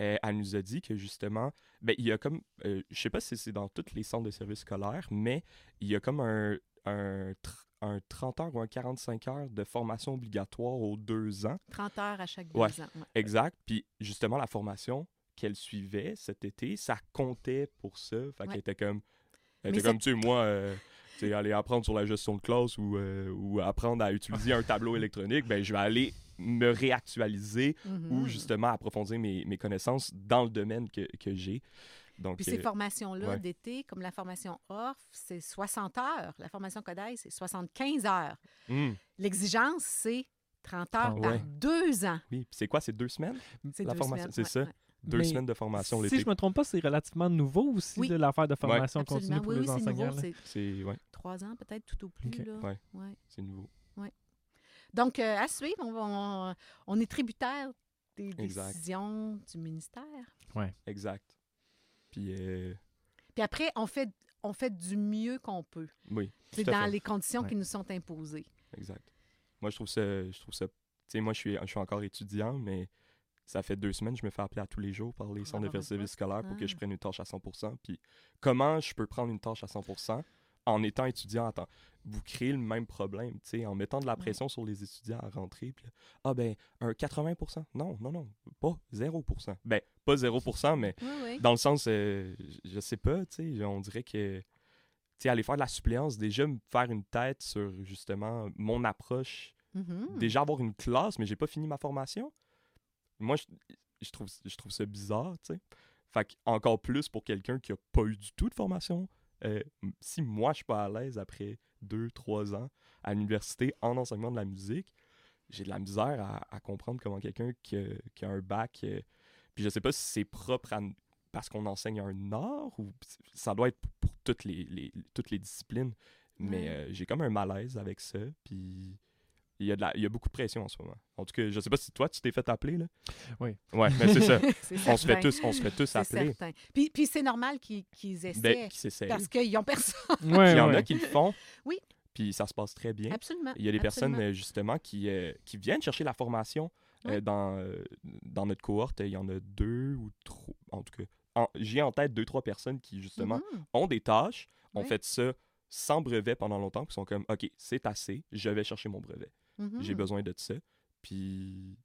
euh, elle nous a dit que justement, ben, il y a comme, euh, je sais pas si c'est dans tous les centres de services scolaires, mais il y a comme un, un, tr- un 30 heures ou un 45 heures de formation obligatoire aux deux ans. 30 heures à chaque deux Ouais. ans. ouais. Exact. Puis justement, la formation qu'elle suivait cet été, ça comptait pour ça. Fait Ouais. qu'elle était comme, elle était comme, tu sais, moi, euh, aller apprendre sur la gestion de classe ou, euh, ou apprendre à utiliser un tableau électronique, ben je vais aller me réactualiser ou Mhm. justement approfondir mes, mes connaissances dans le domaine que, que j'ai. Donc, Puis ces euh, formations-là ouais. d'été, comme la formation ORF, c'est 60 heures. La formation CODAI, c'est 75 heures. hum, L'exigence, c'est 30 heures Ah par ouais. deux ans. oui. C'est quoi, c'est deux semaines? C'est La deux formation, semaines, c'est ouais, ça? ouais. Deux Mais semaines de formation Si l'été. je me trompe pas, c'est relativement nouveau aussi, Oui. de l'affaire de formation continue Absolument. pour Oui, oui, les c'est enseignants. C'est C'est ouais, trois ans, peut-être, tout au plus. Ouais. c'est nouveau. Donc, euh, à suivre, on, va- on, on est tributaire des Exact. décisions du ministère. Exact. Puis, euh, Puis après, on fait, on fait du mieux qu'on peut. oui. C'est dans fait. les conditions Ouais. qui nous sont imposées. Exact. Moi, je trouve ça. Je trouve ça. Tu sais, moi, je suis, je suis encore étudiant, mais ça fait deux semaines que je me fais appeler à tous les jours par les centres de Ah, ben, services scolaires pour que je ah. prenne une tâche à 100% Puis, comment je peux prendre une tâche à 100 en étant étudiant? Attends, vous créez le même problème, tu sais, en mettant de la Ouais. pression sur les étudiants à rentrer. Puis ah, ben, un 80% Non, non, non, pas 0% Ben, pas 0% mais Oui, oui. dans le sens, euh, je sais pas, tu sais, on dirait que, tu sais, aller faire de la suppléance, déjà me faire une tête sur, justement, mon approche, Mhm. déjà avoir une classe, mais j'ai pas fini ma formation. Moi, je, je trouve, je trouve ça bizarre, tu sais. Fait que, encore plus pour quelqu'un qui a pas eu du tout de formation, euh, si moi, je suis pas à l'aise après deux, trois ans à l'université en enseignement de la musique, j'ai de la misère à, à comprendre comment quelqu'un qui, a- qui a un bac, euh, puis je sais pas si c'est propre à parce qu'on enseigne un art ou ça doit être pour, toutes les, les- toutes les disciplines. Mais euh, j'ai comme un malaise avec ça, puis il y, a de la- il y a beaucoup de pression en ce moment. En tout cas, je sais pas si toi, tu t'es fait appeler, là. Oui. Ouais, mais c'est ça. [laughs] On se fait tous, on se fait tous C'est appeler. certain. Puis, puis c'est normal qu'ils qu'ils essaient Ben, qui s'essayent. parce qu'ils n'ont personne. Ouais, Il y en ouais. a qui le font. Oui. Puis ça se passe très bien. Absolument. Il y a des personnes, absolument. euh, justement, qui, euh, qui viennent chercher la formation euh, dans, euh, dans notre cohorte. Il y en a deux ou trois, en tout cas. J'ai en tête deux, trois personnes qui, justement, Mhm. ont des tâches, ont fait ça sans brevet pendant longtemps, puis sont comme, OK, c'est assez, je vais chercher mon brevet. J'ai besoin de ça. Puis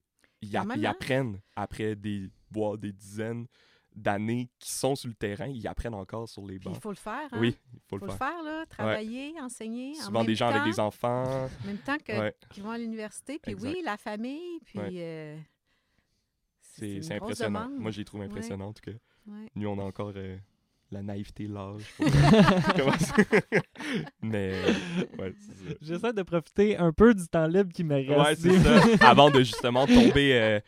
ils, app- apprennent après des, voire des dizaines d'années qui sont sur le terrain, ils apprennent encore sur les bancs. il faut le faire. Hein? Oui, il faut, faut le faire. faire, là. Travailler, enseigner. en Souvent même des gens avec temps- des enfants. En même temps que Ouais. qu'ils vont à l'université. Puis Exact. oui, la famille. Puis Ouais. euh, C'est impressionnant. demande. Moi, trouve Ouais. impressionnants, en tout cas. Nous, on a encore euh, la naïveté, l'âge. [laughs] [laughs] Mais, ouais, c'est ça. J'essaie de profiter un peu du temps libre qui me reste. Ouais, c'est ça. [laughs] Avant de justement tomber. euh,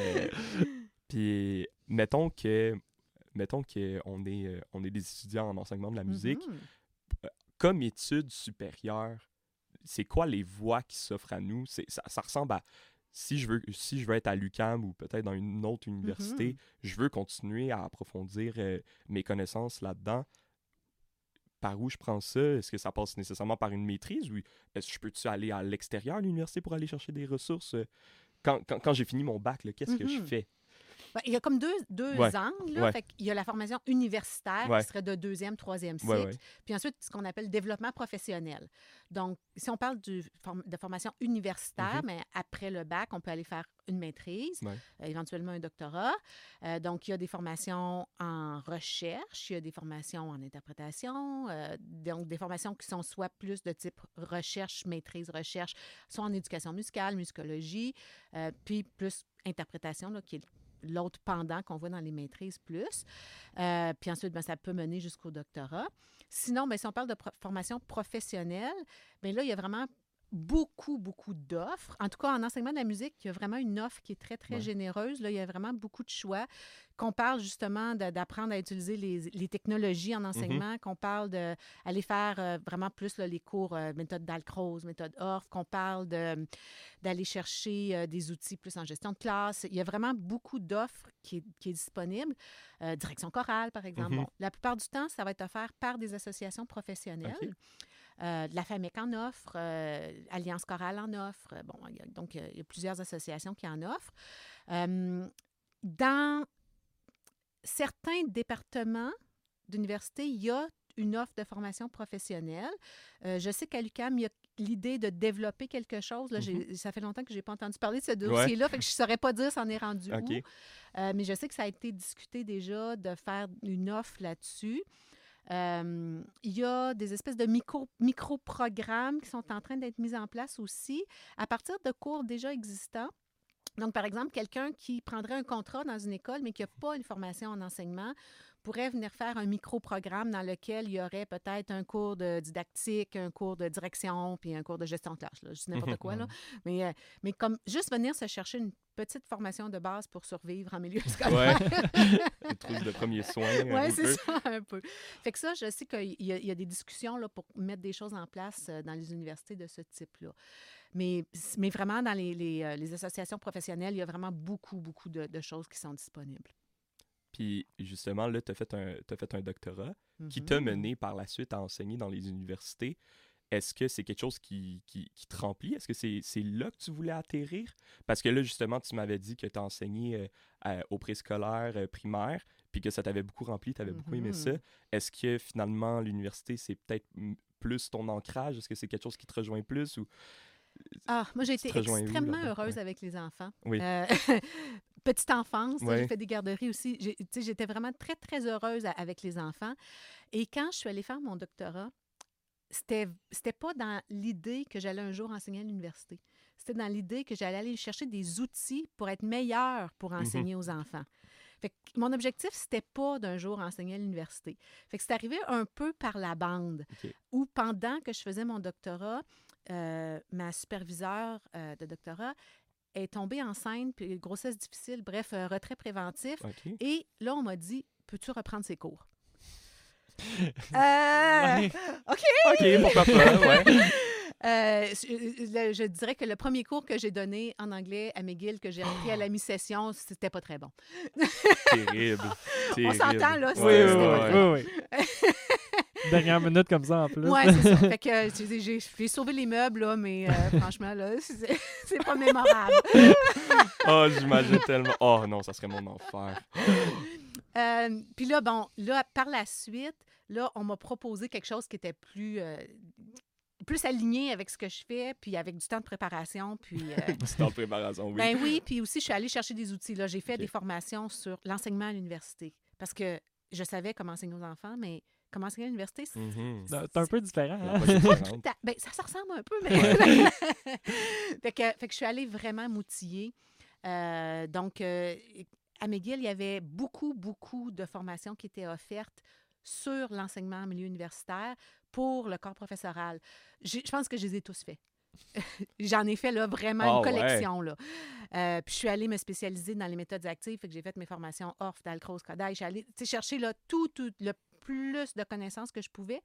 euh, puis, mettons que. Mettons qu'on est, euh, on est des étudiants en enseignement de la musique. Mhm. Comme études supérieures, c'est quoi les voies qui s'offrent à nous? C'est, ça, ça ressemble à. Si je, veux, si je veux être à l'UCAM ou peut-être dans une autre université, Mhm. je veux continuer à approfondir euh, mes connaissances là-dedans. Par où je prends ça? Est-ce que ça passe nécessairement par une maîtrise ou est-ce que je peux-tu aller à l'extérieur de l'université pour aller chercher des ressources? euh, Quand, quand, quand j'ai fini mon bac, qu'est-ce que je Mhm. fais? Ben, il y a comme deux, deux Ouais. angles. Là. Ouais. Fait qu'il y a la formation universitaire Ouais. qui serait de deuxième, troisième cycle. Puis ensuite, ce qu'on appelle développement professionnel. Donc, si on parle du de formation universitaire, Mhm. mais après le bac, on peut aller faire une maîtrise, euh, éventuellement un doctorat. Euh, donc, il y a des formations en recherche, il y a des formations en interprétation, euh, donc des formations qui sont soit plus de type recherche, maîtrise, recherche, soit en éducation musicale, musicologie, puis plus interprétation, là, qui est l'autre pendant qu'on voit dans les maîtrises plus. Euh, puis ensuite, ben, ça peut mener jusqu'au doctorat. Sinon, ben, si on parle de formation professionnelle, bien là, il y a vraiment beaucoup, beaucoup d'offres. En tout cas, en enseignement de la musique, il y a vraiment une offre qui est très, très Ouais. généreuse. Là, il y a vraiment beaucoup de choix. Qu'on parle justement d'apprendre à utiliser les, les technologies en enseignement, qu'on parle d'aller faire euh, vraiment plus là, les cours euh, méthode Dalcroze, méthode Orff, qu'on parle de- d'aller chercher euh, des outils plus en gestion de classe. Il y a vraiment beaucoup d'offres qui, qui est disponible. Direction chorale, par exemple. Mhm. Bon, la plupart du temps, ça va être offert par des associations professionnelles. Euh, la FAMEC en offre, euh, Alliance chorale en offre. Euh, Bon, il y a- donc, il y a plusieurs associations qui en offrent. Euh, dans certains départements d'université, il y a une offre de formation professionnelle. Euh, je sais qu'à l'UQAM, il y a l'idée de développer quelque chose. Là, j'ai- Ça fait longtemps que je n'ai pas entendu parler de ce dossier-là, fait que je ne saurais pas dire s'en est rendu OK. où. Euh, mais je sais que ça a été discuté déjà de faire une offre là-dessus. Euh, il y a des espèces de micro- micro-programmes qui sont en train d'être mis en place aussi à partir de cours déjà existants. Donc, par exemple, quelqu'un qui prendrait un contrat dans une école, mais qui n'a pas une formation en enseignement, pourrait venir faire un micro-programme dans lequel il y aurait peut-être un cours de didactique, un cours de direction, puis un cours de gestion de classe. Là. Dis n'importe quoi, là. [laughs] Mais, euh, mais comme juste venir se chercher une petite formation de base pour survivre en milieu scolaire. [laughs] Des trucs de premiers [laughs] soins. Oui, c'est ça, un peu. Fait que ça, je sais qu'il y, a- il y a des discussions là, pour mettre des choses en place euh, dans les universités de ce type-là. Mais, mais vraiment, dans les, les, euh, les associations professionnelles, il y a vraiment beaucoup, beaucoup de, de choses qui sont disponibles. Puis justement, là, tu as, fait un- doctorat qui t'a Mhm. mené par la suite à enseigner dans les universités. Est-ce que c'est quelque chose qui, qui, qui te remplit? Est-ce que c'est là que tu voulais atterrir? Parce que là, justement, tu m'avais dit que tu as enseigné euh, à- au préscolaire euh, primaire, puis que ça t'avait beaucoup rempli, tu avais beaucoup aimé Mhm. ça. Est-ce que finalement, l'université, c'est peut-être plus ton ancrage? Est-ce que c'est quelque chose qui te rejoint plus? Ou... Ah, moi, j'ai été extrêmement heureuse Ouais. avec les enfants. Oui. Euh, [laughs] petite enfance, Ouais. j'ai fait des garderies aussi. J'étais vraiment très, très heureuse avec les enfants. Et quand je suis allée faire mon doctorat, c'était pas dans l'idée que j'allais un jour enseigner à l'université. C'était dans l'idée que j'allais aller chercher des outils pour être meilleure pour Mhm. enseigner aux enfants. Fait que mon objectif, c'était pas d'un jour enseigner à l'université. Fait que c'est arrivé un peu par la bande, OK. où pendant que je faisais mon doctorat, euh, ma superviseure euh, de doctorat est tombée enceinte, puis grossesse difficile, bref, euh, retrait préventif. OK. Et là, on m'a dit, peux-tu reprendre ses cours? [laughs] Euh, Ouais. OK, pourquoi pas, ouais. [laughs] Euh, je, je dirais que le premier cours que j'ai donné en anglais à McGill, que j'ai repris à la [gasps] mi-session, c'était pas très bon. Terrible. [laughs] On terrible. s'entend, là, Oui, oui, pas oui, très oui, oui. [laughs] Dernière minute comme ça en plus. Ouais, c'est ça. [laughs] Fait que euh, j'ai- sauvé les meubles, là, mais euh, franchement, là, c'est c'est pas mémorable. Oh, j'imagine tellement. Oh non, ça serait mon enfer. [gasps] Euh, Puis là, bon, là, par la suite, là, on m'a proposé quelque chose qui était plus, euh, plus aligné avec ce que je fais, puis avec du temps de préparation. Puis, euh, [laughs] C'est en préparation, oui. ben oui, puis aussi, je suis allée chercher des outils. Là, j'ai fait des formations sur l'enseignement à l'université parce que je savais comment enseigner aux enfants, mais comment enseigner à l'université, c'est Mhm. C'est un peu différent. Hein? [laughs] Ben, ça se ressemble un peu, mais. [laughs] fait, que, fait que je suis allée vraiment m'outiller. Euh, donc, euh, à McGill, il y avait beaucoup, beaucoup de formations qui étaient offertes sur l'enseignement en milieu universitaire pour le corps professoral. Je pense que je les ai tous faits. [laughs] J'en ai fait là, vraiment Ah une ouais. collection. Là. Euh, puis je suis allée me spécialiser dans les méthodes actives, fait que j'ai fait mes formations ORF, Dalcroze, Kodaï. Je suis allée chercher là, tout, tout le plus de connaissances que je pouvais.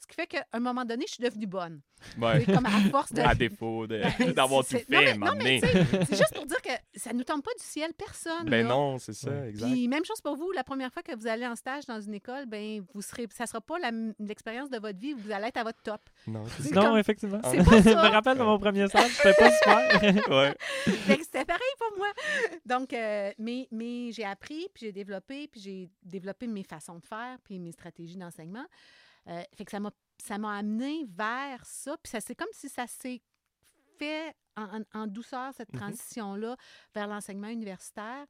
Ce qui fait qu'à un moment donné, je suis devenue bonne. Ouais. Comme à force de... [laughs] À défaut de- Ben, [laughs] d'avoir tout c'est- fait, non, mais- c'est juste pour dire que ça ne nous tombe pas du ciel, personne. Ben là. non, c'est ça, Ouais. exact. Puis même chose pour vous, la première fois que vous allez en stage dans une école, ben vous serez, ça sera pas la- l'expérience de votre vie, vous allez être à votre top. Non, Non, comme- effectivement. c'est pas [laughs] je ça. me rappelle de mon premier stage, c'était pas super. Ouais. C'était pareil pour moi. Donc, euh, mais, mais j'ai appris, puis j'ai développé, puis j'ai développé mes façons de faire, puis mes stratégies d'enseignement. Euh, fait que ça m'a, ça m'a amené vers ça. Puis ça, c'est comme si ça s'est fait en, douceur, cette Mhm. transition-là vers l'enseignement universitaire.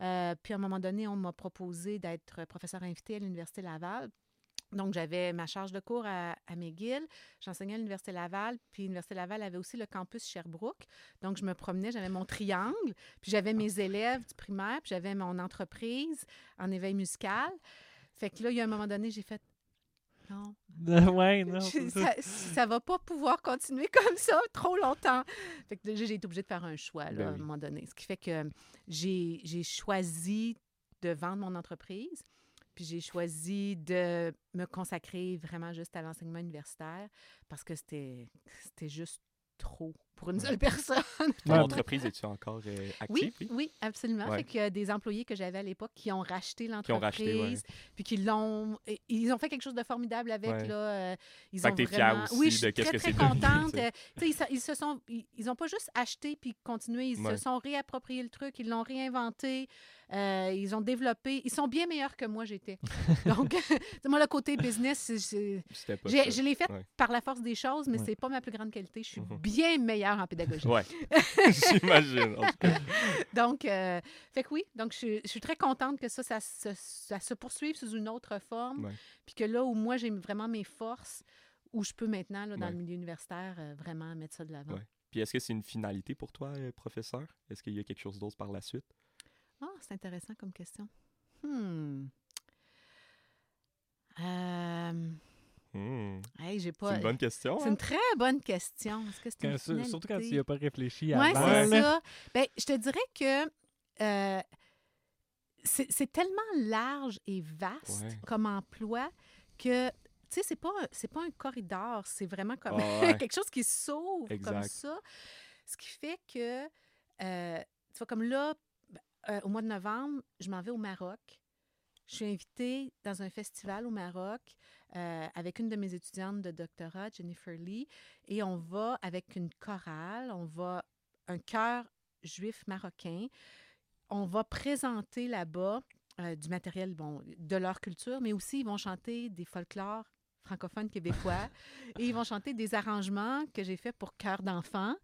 Euh, puis à un moment donné, on m'a proposé d'être professeur invité à l'Université Laval. Donc, j'avais ma charge de cours à, à McGill. J'enseignais à l'Université Laval. Puis, l'Université Laval avait aussi le campus Sherbrooke. Donc, je me promenais, j'avais mon triangle. Puis, j'avais mes élèves du primaire. Puis, j'avais mon entreprise en éveil musical. Fait que là, il y a un moment donné, j'ai fait non, [laughs] ouais, non. ça. ça, va pas pouvoir continuer comme ça trop longtemps. Fait que j'ai été obligée de faire un choix là, Ben à un moment donné. Ce qui fait que j'ai j'ai choisi de vendre mon entreprise, puis j'ai choisi de me consacrer vraiment juste à l'enseignement universitaire parce que c'était juste trop pour une seule [laughs] personne. Ton Ouais. entreprise, es-tu encore euh, active? Oui, oui, absolument. Ouais. Fait y a des employés que j'avais à l'époque qui ont racheté Qui ont l'entreprise, racheté, ouais. puis qui l'ont... Ils ont fait quelque chose de formidable avec, Ouais. là. euh, ils Fait ont que t'es fière vraiment... aussi oui, je de suis qu'est-ce très, que très contente. tu sais. Euh, ils, se- ils se sont... Ils, ils ont pas juste acheté puis continué, ils Ouais. se sont réappropriés le truc, ils l'ont réinventé, euh, ils ont développé... Ils sont bien meilleurs que moi, j'étais. [laughs] Donc, [laughs] moi, le côté business, je l'ai fait Ouais. par la force des choses, mais Ouais. c'est pas ma plus grande qualité. Je suis Mhm. bien meilleure en pédagogie. Ouais, [laughs] j'imagine. Donc, euh, fait que oui, donc je, suis- je suis très contente que ça, ça, se- ça se poursuive sous une autre forme. Ouais. Puis que là où moi, j'ai vraiment mes forces, où je peux maintenant, là, dans Ouais. le milieu universitaire, euh, vraiment mettre ça de l'avant. Ouais. Puis est-ce que c'est une finalité pour toi, euh, professeur? Est-ce qu'il y a quelque chose d'autre par la suite? Ah, c'est intéressant comme question. Hmm. Euh, Hmm. Hey, j'ai C'est une bonne question. C'est hein? une très bonne question. Est-ce que c'est Quand- une sur- surtout quand tu n'y as pas réfléchi Oui, avant. c'est là. ça. Ben, je te dirais que euh, c'est c'est tellement large et vaste Ouais. comme emploi que, tu sais, c'est pas, un- c'est pas un corridor, c'est vraiment comme Ah [laughs] ouais. quelque chose qui s'ouvre comme ça. Ce qui fait que, euh, tu vois, comme là, ben, euh, au mois de novembre, je m'en vais au Maroc. Je suis invitée dans un festival au Maroc euh, avec une de mes étudiantes de doctorat, Jennifer Lee, et on va avec une chorale, on va un chœur juif marocain, on va présenter là-bas euh, du matériel bon, de leur culture, mais aussi ils vont chanter des folklores francophones québécois [laughs] et ils vont chanter des arrangements que j'ai faits pour chœur d'enfants.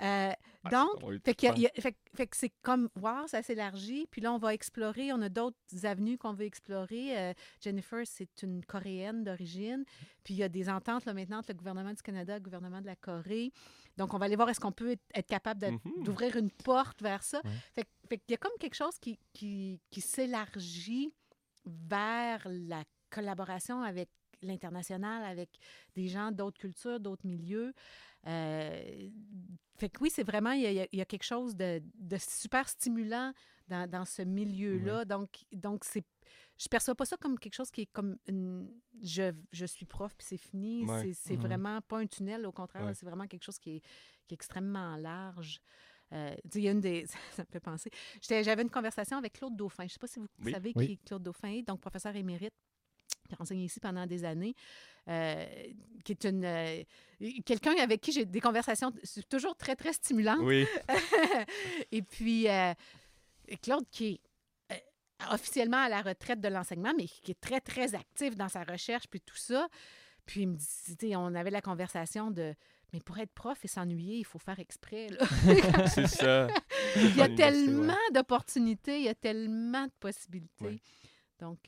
Euh, Ah, donc, fait, a- a- que c'est comme, wow, ça s'élargit. Puis là, on va explorer. On a d'autres avenues qu'on veut explorer. Euh, Jennifer, c'est une Coréenne d'origine. Puis il y a des ententes là, maintenant entre le gouvernement du Canada et le gouvernement de la Corée. Donc, on va aller voir est-ce qu'on peut être, capable Mhm. d'ouvrir une porte vers ça. Ouais. Fait, qu'il y a comme quelque chose qui, qui, qui s'élargit vers la collaboration avec l'international, avec des gens d'autres cultures, d'autres milieux. Euh, fait que oui, c'est vraiment, il y, a, il y a quelque chose de, de super stimulant dans, dans ce milieu-là. Donc, donc c'est je perçois pas ça comme quelque chose qui est comme une, je, je suis prof puis c'est fini. Ouais. C'est, Mhm. vraiment pas un tunnel, au contraire, Ouais. c'est vraiment quelque chose qui est, qui est extrêmement large. Euh, il y a une des. [laughs] Ça me fait penser. J'avais une conversation avec Claude Dauphin. Je ne sais pas si vous Oui. savez Oui. qui est Claude Dauphin, donc professeur émérite qui a enseigné ici pendant des années, euh, qui est une euh, quelqu'un avec qui j'ai des conversations toujours très, très stimulantes. Oui, [laughs] Et puis, euh, Claude, qui est officiellement à la retraite de l'enseignement, mais qui est très, très actif dans sa recherche, puis tout ça. Puis, il me dit, on avait la conversation de, mais pour être prof et s'ennuyer, il faut faire exprès. [laughs] c'est ça. il y a ouais. tellement d'opportunités, il y a tellement de possibilités. Ouais. Donc,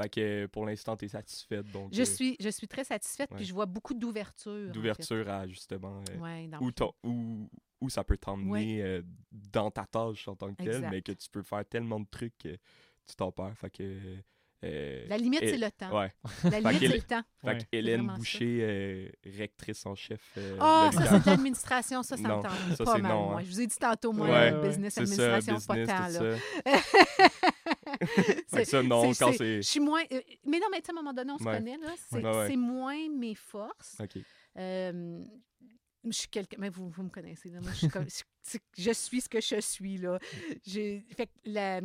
Fait que euh, pour l'instant, tu es satisfaite. Donc, je, euh, suis, je suis très satisfaite, ouais. puis je vois beaucoup d'ouverture. en d'ouverture à justement euh, Ouais, dans où, où, où ça peut t'emmener euh, dans ta tâche en tant que telle, mais que tu peux faire tellement de trucs que tu t'en perds. Fait que. euh, La limite, c'est le temps. Ouais. La limite, c'est le temps. Fait Hélène. Boucher, euh, rectrice en chef. euh, Ah, de ça, c'est de l'administration. Ça, ça Non, me tente ça, pas c'est mal, non, moi. hein. Je vous ai dit tantôt, moi, business, administration, business, pas tant. [laughs] [laughs] ça. Non, C'est- quand c'est-. Je suis moins... euh, mais non, mais tu sais, à un moment donné, on se Ouais. connaît, là. C'est Ouais, moins mes forces. OK. Euh, je suis quelqu'un... Mais vous, vous me connaissez, là. Moi, je suis comme... je- suis ce que je suis, là. J'ai- Fait que la-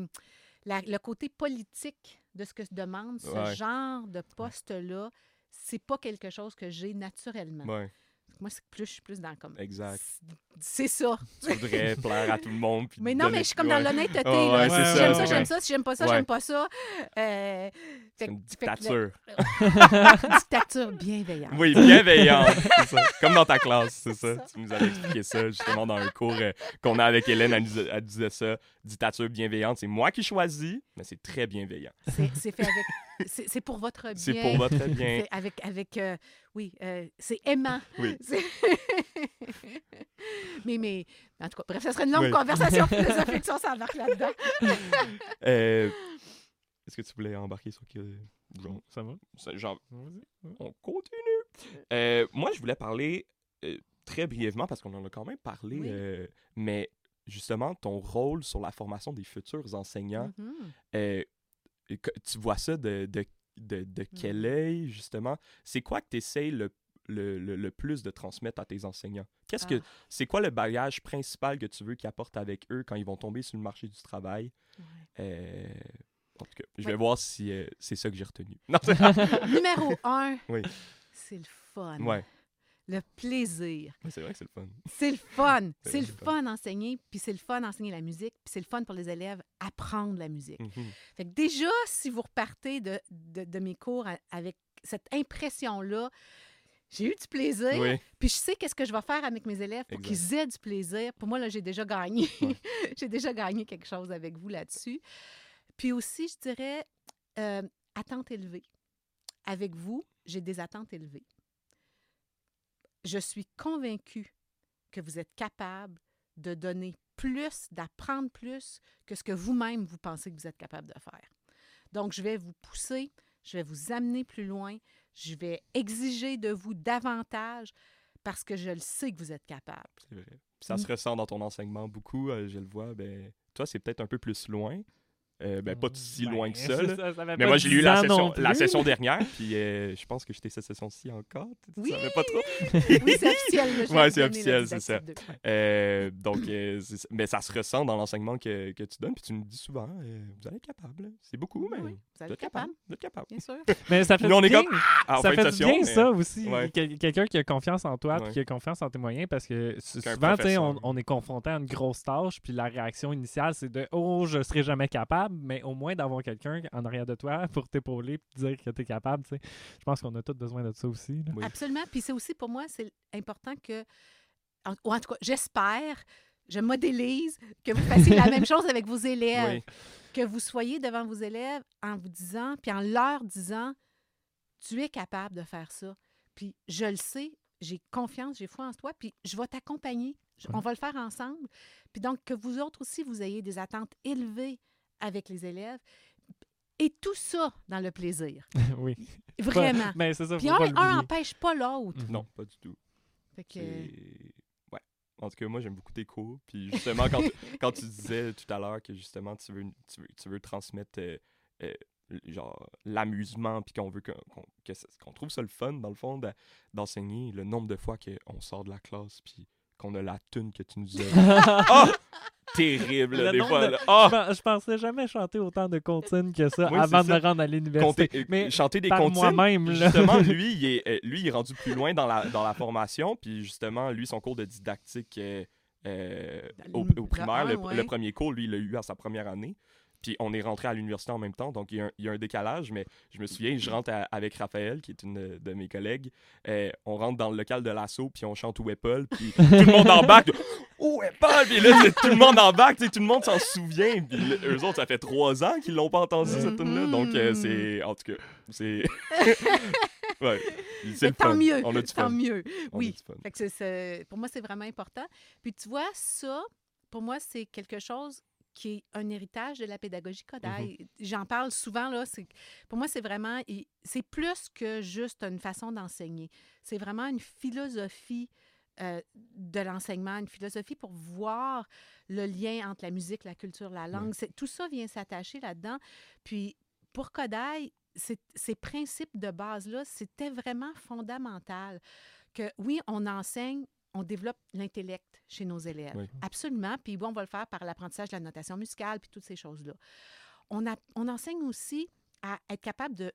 la- le côté politique de ce que se demande ce Ouais. genre de poste-là, c'est pas quelque chose que j'ai naturellement. Moi, c'est plus, je suis plus dans comme... exact. C'est ça. Tu voudrais [laughs] plaire à tout le monde. puis Mais non, mais je suis comme dans l'honnêteté. Ouais, Si j'aime ça, j'aime ça. Si j'aime pas ça, j'aime pas ça. Euh, fait une fait que dictature. [laughs] dictature bienveillante. Oui, bienveillante. ça. Comme dans ta classe, c'est ça. Ça. Tu nous avais expliqué ça justement dans un cours euh, qu'on a avec Hélène. Elle, nous a- elle disait ça. Dictature bienveillante, c'est moi qui choisis, mais c'est très bienveillant. C'est [laughs] fait avec. C'est pour votre bien. C'est pour votre [laughs] bien. C'est avec. avec euh, oui, euh, c'est aimant. Oui. [laughs] Mais, mais, en tout cas, bref, ça serait une longue Oui. conversation philosophique si on s'embarque là-dedans. Euh, Est-ce que tu voulais embarquer sur que. Genre, Ça va? ça- genre, Vas-y. on continue. Euh, moi, je voulais parler euh, très brièvement parce qu'on en a quand même parlé, Oui. euh, mais justement, ton rôle sur la formation des futurs enseignants, Mhm. euh, tu vois ça de, de, de, de quel œil, justement? C'est quoi que tu essayes le, le, le, le plus de transmettre à tes enseignants? Qu'est-ce que Ah, c'est quoi le bagage principal que tu veux qu'ils apportent avec eux quand ils vont tomber sur le marché du travail? ouais. Euh, en tout cas, je Ouais. vais voir si euh, c'est ça que j'ai retenu. [laughs] Non, Numéro un, Oui. c'est le fun. ouais, Le plaisir. mais c'est vrai que c'est le fun. C'est le fun. [laughs] C'est le fun. d'enseigner, puis c'est le fun d'enseigner la musique, puis c'est le fun pour les élèves apprendre la musique. Mhm. Fait que déjà, si vous repartez de, de, de mes cours avec cette impression-là, j'ai eu du plaisir, Oui, puis je sais qu'est-ce que je vais faire avec mes élèves pour qu'ils aient du plaisir. Pour moi, là, j'ai déjà gagné. Ouais. [laughs] j'ai déjà gagné quelque chose avec vous là-dessus. Puis aussi, je dirais, euh, attentes élevées. Avec vous, j'ai des attentes élevées. Je suis convaincue que vous êtes capable de donner plus, d'apprendre plus que ce que vous-même vous pensez que vous êtes capable de faire. Donc, je vais vous pousser, je vais vous amener plus loin, je vais exiger de vous davantage parce que je le sais que vous êtes capable. c'est vrai. Ça Mm. se ressent dans ton enseignement beaucoup, euh, je le vois. Ben, toi, c'est peut-être un peu plus loin. Euh, ben, pas si Ben, loin que ça. Mais moi, j'ai lu 10 la session, la session [laughs] dernière, puis euh, je pense que j'étais cette session-ci encore. Tu Oui! savais pas trop. Oui, c'est officiel. [laughs] vous c'est officiel, le c'est ça. Euh, donc, euh, mais ça se ressent dans l'enseignement que, que tu donnes, puis tu me dis souvent, euh, vous allez être capable. C'est beaucoup, mais Oui, oui, vous allez êtes être capable, Vous êtes capable. bien sûr. [laughs] Mais ça fait du est bien. comme, Ah, ça fait session, bien, mais- ça aussi. Ouais. Quelqu'un qui a confiance en toi puis qui a confiance en tes moyens parce que souvent, tu sais, on, on est confronté à une grosse tâche puis la réaction initiale, c'est de « Oh, je serai jamais capable », mais au moins d'avoir quelqu'un en arrière de toi pour t'épauler puis te dire que tu es capable, tu sais. Je pense qu'on a tous besoin de ça aussi. Oui. Absolument. Puis c'est aussi pour moi, c'est important que, en, ou en tout cas, j'espère, je modélise que vous fassiez la [laughs] même chose avec vos élèves. Oui. Que vous soyez devant vos élèves en vous disant, puis en leur disant, tu es capable de faire ça. Puis je le sais, j'ai confiance, j'ai foi en toi, puis je vais t'accompagner. On va le faire ensemble. Puis donc, que vous autres aussi, vous ayez des attentes élevées avec les élèves. Et tout ça dans le plaisir. [laughs] oui. Vraiment. Mais c'est ça, Puis un, n'empêche pas l'autre. Non, pas du tout. Fait que- Ouais. En tout cas, moi, j'aime beaucoup tes cours. Puis justement, quand, [laughs] quand tu disais tout à l'heure que justement, tu veux, tu veux, tu veux transmettre euh, euh, genre l'amusement, puis qu'on veut qu'on qu'on trouve ça le fun, dans le fond, d'enseigner, le nombre de fois qu'on sort de la classe, puis qu'on a la tune que tu nous as. oh! [laughs] Terrible, là, des fois. de-. Oh! Je pen- Je pensais jamais chanter autant de comptines que ça Oui, avant de me ça. rendre à l'université. Mais chanter des comptines. moi-même. Justement, [laughs] lui il, est, euh, lui, il est rendu plus loin dans la, dans la formation. Puis justement, lui, son cours de didactique euh, euh, au, primaire, le ouais. le premier cours, lui, il l'a eu à sa première année. Puis on est rentré à l'université en même temps, donc il y, a un, il y a un décalage. Mais je me souviens, je rentre à- avec Raphaël, qui est une de- mes collègues. Euh, on rentre dans le local de l'assaut, puis on chante Paul, puis tout le monde [laughs] embarque. Où est Paul? Puis là, c'est- tout le monde embarque, tout le monde s'en souvient. Puis eux autres, ça fait trois ans qu'ils l'ont pas entendu, cette tune-là. Donc euh, c'est. En tout cas, c'est. [laughs] ouais. C'est tant fun. mieux. On a du Tant fun. mieux. On oui. fun. Fait que pour moi, c'est vraiment important. Puis tu vois, ça, pour moi, c'est quelque chose qui est un héritage de la pédagogie Kodaï. Mm-hmm. J'en parle souvent, là. Pour moi, c'est vraiment... C'est plus que juste une façon d'enseigner. C'est vraiment une philosophie euh, de l'enseignement, une philosophie pour voir le lien entre la musique, la culture, la langue. Tout ça vient s'attacher là-dedans. Puis, pour c'est- ces principes de base-là, c'était vraiment fondamental. Que oui, on enseigne, on développe l'intellect chez nos élèves. Oui. Absolument. Puis oui, on va le faire par l'apprentissage de la notation musicale, puis toutes ces choses-là. On, a- on enseigne aussi à être capable de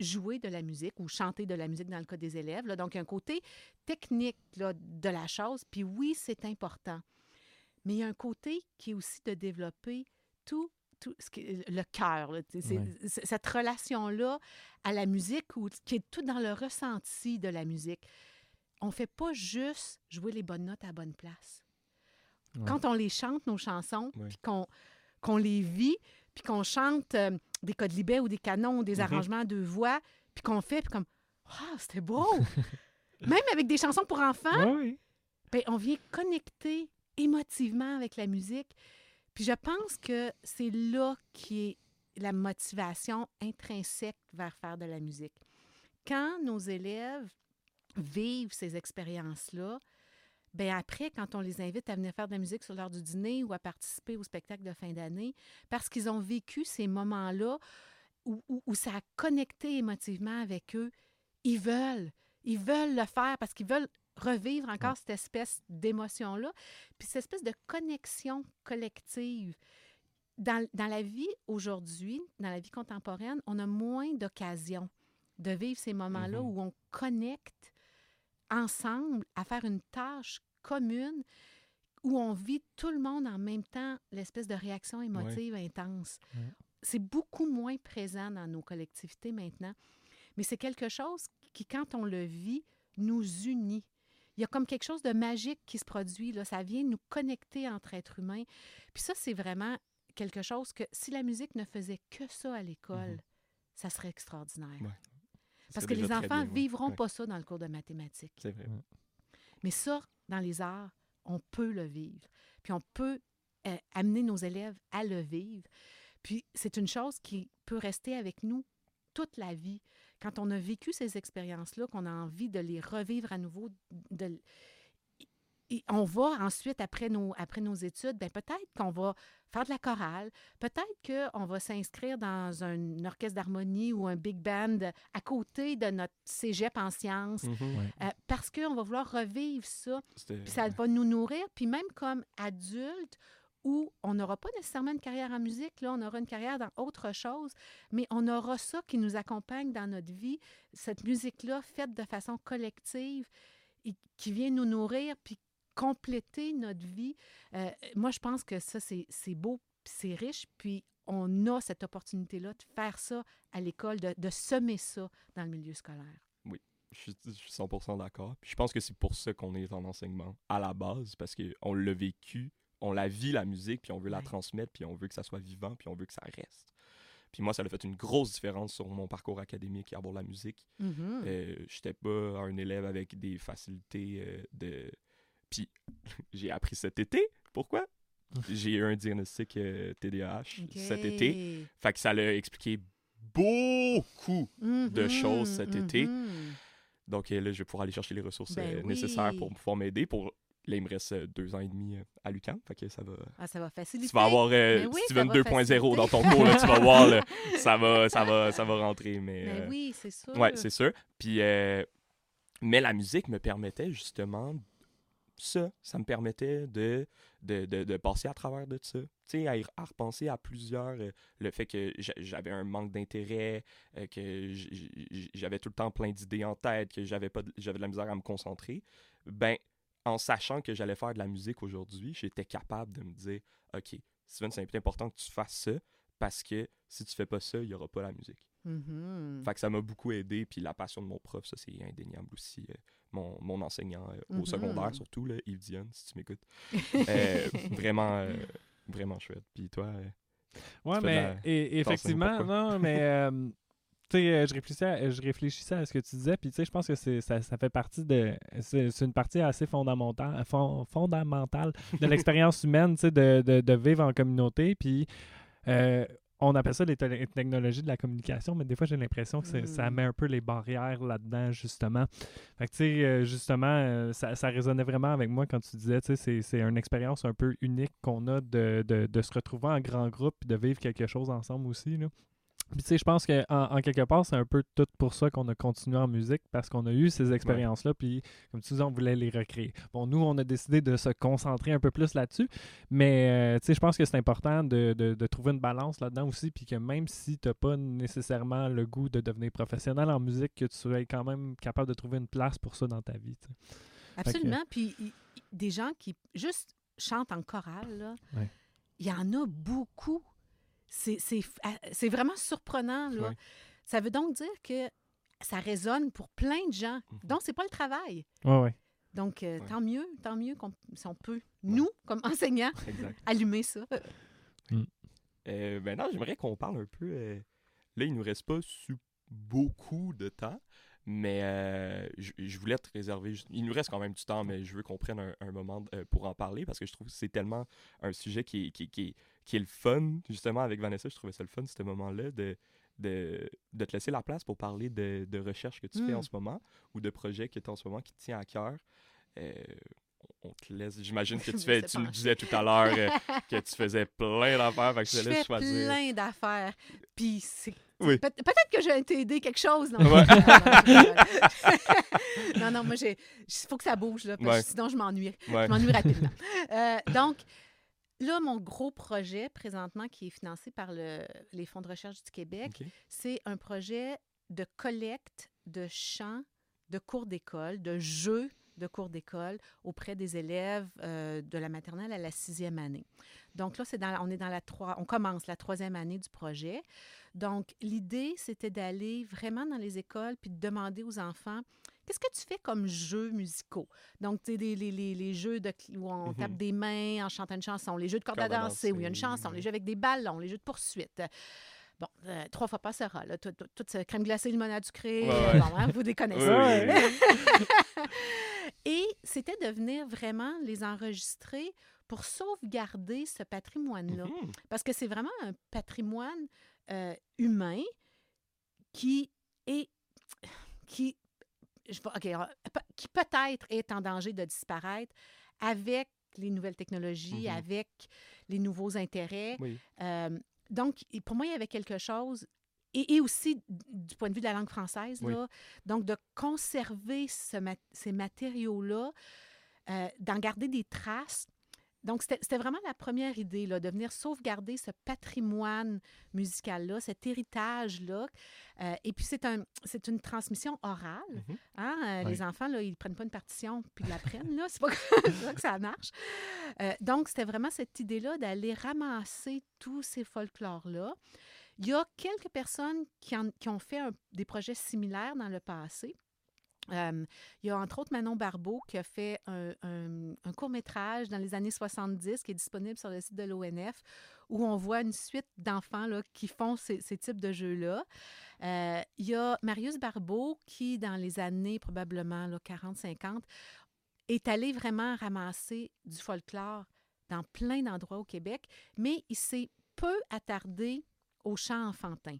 jouer de la musique ou chanter de la musique dans le cas des élèves. là. Donc, un côté technique là, de la chose. Puis oui, c'est important. Mais il y a un côté qui est aussi de développer tout, tout ce qui est le cœur. Cette relation-là à la musique ou qui est tout dans le ressenti de la musique. On fait pas juste jouer les bonnes notes à la bonne place. Ouais. Quand on les chante, nos chansons, Ouais. puis qu'on les vit, puis qu'on chante euh, des codes libets ou des canons ou des Mhm. arrangements deux voix, puis qu'on fait, puis comme « Ah, c'était beau! [laughs] » Même avec des chansons pour enfants, Ouais, ben, on vient connecter émotivement avec la musique. Puis je pense que c'est là qui est la motivation intrinsèque vers faire de la musique. Quand nos élèves vivent ces expériences-là, ben après, quand on les invite à venir faire de la musique sur l'heure du dîner ou à participer au spectacle de fin d'année, parce qu'ils ont vécu ces moments-là où, où- où ça a connecté émotivement avec eux, ils veulent. Ils veulent le faire parce qu'ils veulent revivre encore cette espèce d'émotion-là, puis cette espèce de connexion collective. Dans, dans la vie aujourd'hui, dans la vie contemporaine, on a moins d'occasions de vivre ces moments-là Mhm. où on connecte ensemble à faire une tâche commune où on vit tout le monde en même temps l'espèce de réaction émotive intense. C'est beaucoup moins présent dans nos collectivités maintenant, mais c'est quelque chose qui, quand on le vit, nous unit. Il y a comme quelque chose de magique qui se produit, là. ça vient nous connecter entre êtres humains. Puis ça, c'est vraiment quelque chose que si la musique ne faisait que ça à l'école, Mhm. ça serait extraordinaire. Ouais. Parce que les enfants ouais. vivront Ouais. pas ça dans le cours de mathématiques. C'est vrai. Mais ça, dans les arts, on peut le vivre. Puis on peut euh, amener nos élèves à le vivre. Puis c'est une chose qui peut rester avec nous toute la vie. Quand on a vécu ces expériences-là, qu'on a envie de les revivre à nouveau, de, et on va ensuite, après nos, après nos études, ben peut-être qu'on va faire de la chorale, peut-être qu'on va s'inscrire dans un orchestre d'harmonie ou un big band à côté de notre cégep en sciences, Mhm. Ouais. euh, parce qu'on va vouloir revivre ça, puis ça va nous nourrir. Puis même comme adulte, où on n'aura pas nécessairement une carrière en musique, là, on aura une carrière dans autre chose, mais on aura ça qui nous accompagne dans notre vie, cette musique-là faite de façon collective et qui vient nous nourrir, puis compléter notre vie. Euh, moi, je pense que ça, c'est beau, c'est riche, puis on a cette opportunité-là de faire ça à l'école, de, de semer ça dans le milieu scolaire. Je suis, je suis 100% d'accord. Puis je pense que c'est pour ça qu'on est en enseignement à la base, parce qu'on l'a vécu, on la vit, la musique, puis on veut la Ouais. transmettre, puis on veut que ça soit vivant, puis on veut que ça reste. Puis moi, ça a fait une grosse différence sur mon parcours académique à bord de la musique. Mhm. Euh, J'étais pas un élève avec des facilités euh, de... Puis [laughs] j'ai appris cet été. Pourquoi? [laughs] J'ai eu un diagnostic euh, TDAH cet été. Fait que ça l'a expliqué beaucoup de Mhm, choses cet été. mhm. Donc euh, là, je vais pouvoir aller chercher les ressources Ben euh, nécessaires pour pouvoir m'aider. Pour... Là, il me reste euh, deux ans et demi euh, à l'UQAM. Fait que ça va... Ah, ça va faciliter. Tu vas avoir euh, Mais oui, va 2.0 dans ton cours, là, tu vas voir, là, [laughs] ça, va, ça, va, ça va rentrer. Mais, euh, oui, c'est sûr. Ouais, c'est sûr. Puis, euh, mais la musique me permettait justement ça. Ça me permettait de, de, de, passer à travers de ça. Tu sais, à, repenser à plusieurs. euh, le fait que j'a- j'avais un manque d'intérêt, euh, que j'avais tout le temps plein d'idées en tête, que j'avais pas de- j'avais de la misère à me concentrer. Ben, en sachant que j'allais faire de la musique aujourd'hui, j'étais capable de me dire OK, Steven, c'est important que tu fasses ça parce que si tu fais pas ça, il y aura pas la musique. Mhm. Fait que ça m'a beaucoup aidé. Puis la passion de mon prof, ça, c'est indéniable aussi. euh, mon, mon enseignant euh, au Mhm. secondaire, surtout, là, Yves Dionne, si tu m'écoutes. Euh, vraiment, euh, vraiment chouette. Puis toi, euh, Ouais, mais la- et- effectivement, non, mais [laughs] euh, tu sais, euh, je réfléchissais, à, je réfléchissais à ce que tu disais, puis tu sais, je pense que c'est ça, ça fait partie de, c'est c'est une partie assez fondamentale, fon- fondamentale de l'expérience humaine, tu sais, de, de, de vivre en communauté, puis euh, on appelle ça les te- technologies de la communication, mais des fois j'ai l'impression que ça Mm. met un peu les barrières là-dedans, justement. Fait que, tu sais, euh, justement, euh, ça, ça résonnait vraiment avec moi quand tu disais, tu sais, c'est- c'est une expérience un peu unique qu'on a de, de, de se retrouver en grand groupe et de vivre quelque chose ensemble aussi, là. Puis, tu sais, je pense qu'en en, quelque part, c'est un peu tout pour ça qu'on a continué en musique, parce qu'on a eu ces expériences-là, puis, comme tu disais, on voulait les recréer. Bon, nous, on a décidé de se concentrer un peu plus là-dessus, mais, euh, tu sais, je pense que c'est important de, de- de trouver une balance là-dedans aussi, puis que même si tu n'as pas nécessairement le goût de devenir professionnel en musique, que tu sois quand même capable de trouver une place pour ça dans ta vie, tu sais. Absolument. Puis des gens qui juste chantent en chorale, là, Ouais. il y en a beaucoup. C'est c'est f- ah, c'est vraiment surprenant. Là. Ça veut donc dire que ça résonne pour plein de gens. Mhm. Donc, c'est pas le travail. Donc, euh, Ouais. tant mieux, tant mieux qu'on si on peut, nous, comme enseignants, [laughs] exact. allumer ça. Euh, maintenant, j'aimerais qu'on parle un peu. euh, Là, il nous reste pas beaucoup de temps, mais euh, je, je voulais te réserver. Il nous reste quand même du temps, mais je veux qu'on prenne un, un moment euh, pour en parler parce que je trouve que c'est tellement un sujet qui est, qui, qui est- qui est le fun. Justement, avec Vanessa, je trouvais ça le fun, ce moment-là, de, de, de te laisser la place pour parler de, de recherche que tu fais Mm. en ce moment ou de projets que tu as en ce moment qui te tient à cœur. Euh, on te laisse. J'imagine que [laughs] tu fais. Tu nous disais tout à l'heure euh, que tu faisais plein d'affaires. Fait que je te laisse fais choisir. plein d'affaires. Puis, c'est. Oui. peut- Peut-être que j'ai t'aider quelque chose. Non, Ouais. [laughs] non, non, moi, il faut que ça bouge, là, parce Ouais. que sinon, je m'ennuie. Ouais. Je m'ennuie rapidement. [laughs] Euh, donc, là, mon gros projet présentement qui est financé par le- les fonds de recherche du Québec, c'est un projet de collecte de chants de cours d'école, de jeux de cours d'école auprès des élèves euh, de la maternelle à la sixième année. Donc là, c'est dans, on est dans la trois, on commence la troisième année du projet. Donc l'idée, c'était d'aller vraiment dans les écoles puis de demander aux enfants qu'est-ce que tu fais comme jeux musicaux? Donc tu sais les, les- les jeux de, où on Mhm. tape des mains en chantant une chanson, les jeux de corde à Corde à danser où il y a une chanson, les jeux avec des ballons, les jeux de poursuite. Bon, euh, trois fois pas sera, là. Tout- tout- Toute cette crème glacée, limonade sucrée. Ouais, ouais. Bon, hein, vous Oui, oui, [laughs] [laughs] Et c'était de venir vraiment les enregistrer pour sauvegarder ce patrimoine-là. Mhm. Parce que c'est vraiment un patrimoine euh, humain qui est. qui. je vais- OK, alors, pe- qui peut-être est en danger de disparaître avec les nouvelles technologies, Mhm. avec les nouveaux intérêts. Oui. Euh, donc, pour moi, il y avait quelque chose, et, et aussi du point de vue de la langue française, Oui. là, donc de conserver ce mat- ces matériaux-là, euh, d'en garder des traces. Donc, c'était vraiment la première idée, là, de venir sauvegarder ce patrimoine musical-là, cet héritage-là. Euh, et puis, c'est un, c'est une transmission orale. Mhm. Hein? Euh, Oui. Les enfants, là, ils ne prennent pas une partition puis ils l'apprennent. là. [laughs] C'est pas pas que ça marche. Euh, donc, c'était vraiment cette idée-là d'aller ramasser tous ces folklores-là. Il y a quelques personnes qui, ont fait des projets similaires dans le passé. Euh, il y a entre autres Manon Barbeau qui a fait un, court-métrage dans les années 70 qui est disponible sur le site de l'ONF où on voit une suite d'enfants qui font ces, types de jeux-là. Euh, il y a Marius Barbeau qui, dans les années probablement là, 40-50, est allé vraiment ramasser du folklore dans plein d'endroits au Québec, mais il s'est peu attardé au chant enfantin.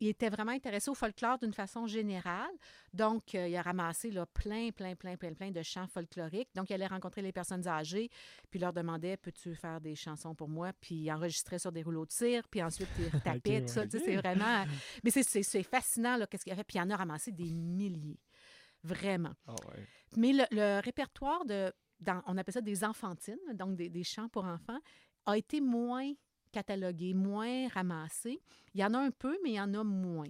il était vraiment intéressé au folklore d'une façon générale. Donc, euh, il a ramassé là, plein, plein, plein, plein, plein de chants folkloriques. Donc, il allait rencontrer les personnes âgées, puis leur demandait Peux-tu faire des chansons pour moi? Puis il enregistrait sur des rouleaux de cire, puis ensuite il [laughs] retapait, tout ça. C'est vraiment. [laughs] Mais c'est- c'est c'est fascinant, là, qu'est-ce qu'il a fait. Puis il en a ramassé des milliers. Vraiment. Ah ouais. Mais le, le répertoire de. dans- on appelle ça des enfantines, donc des, des chants pour enfants, a été moins catalogué, moins ramassé. Il y en a un peu, mais il y en a moins.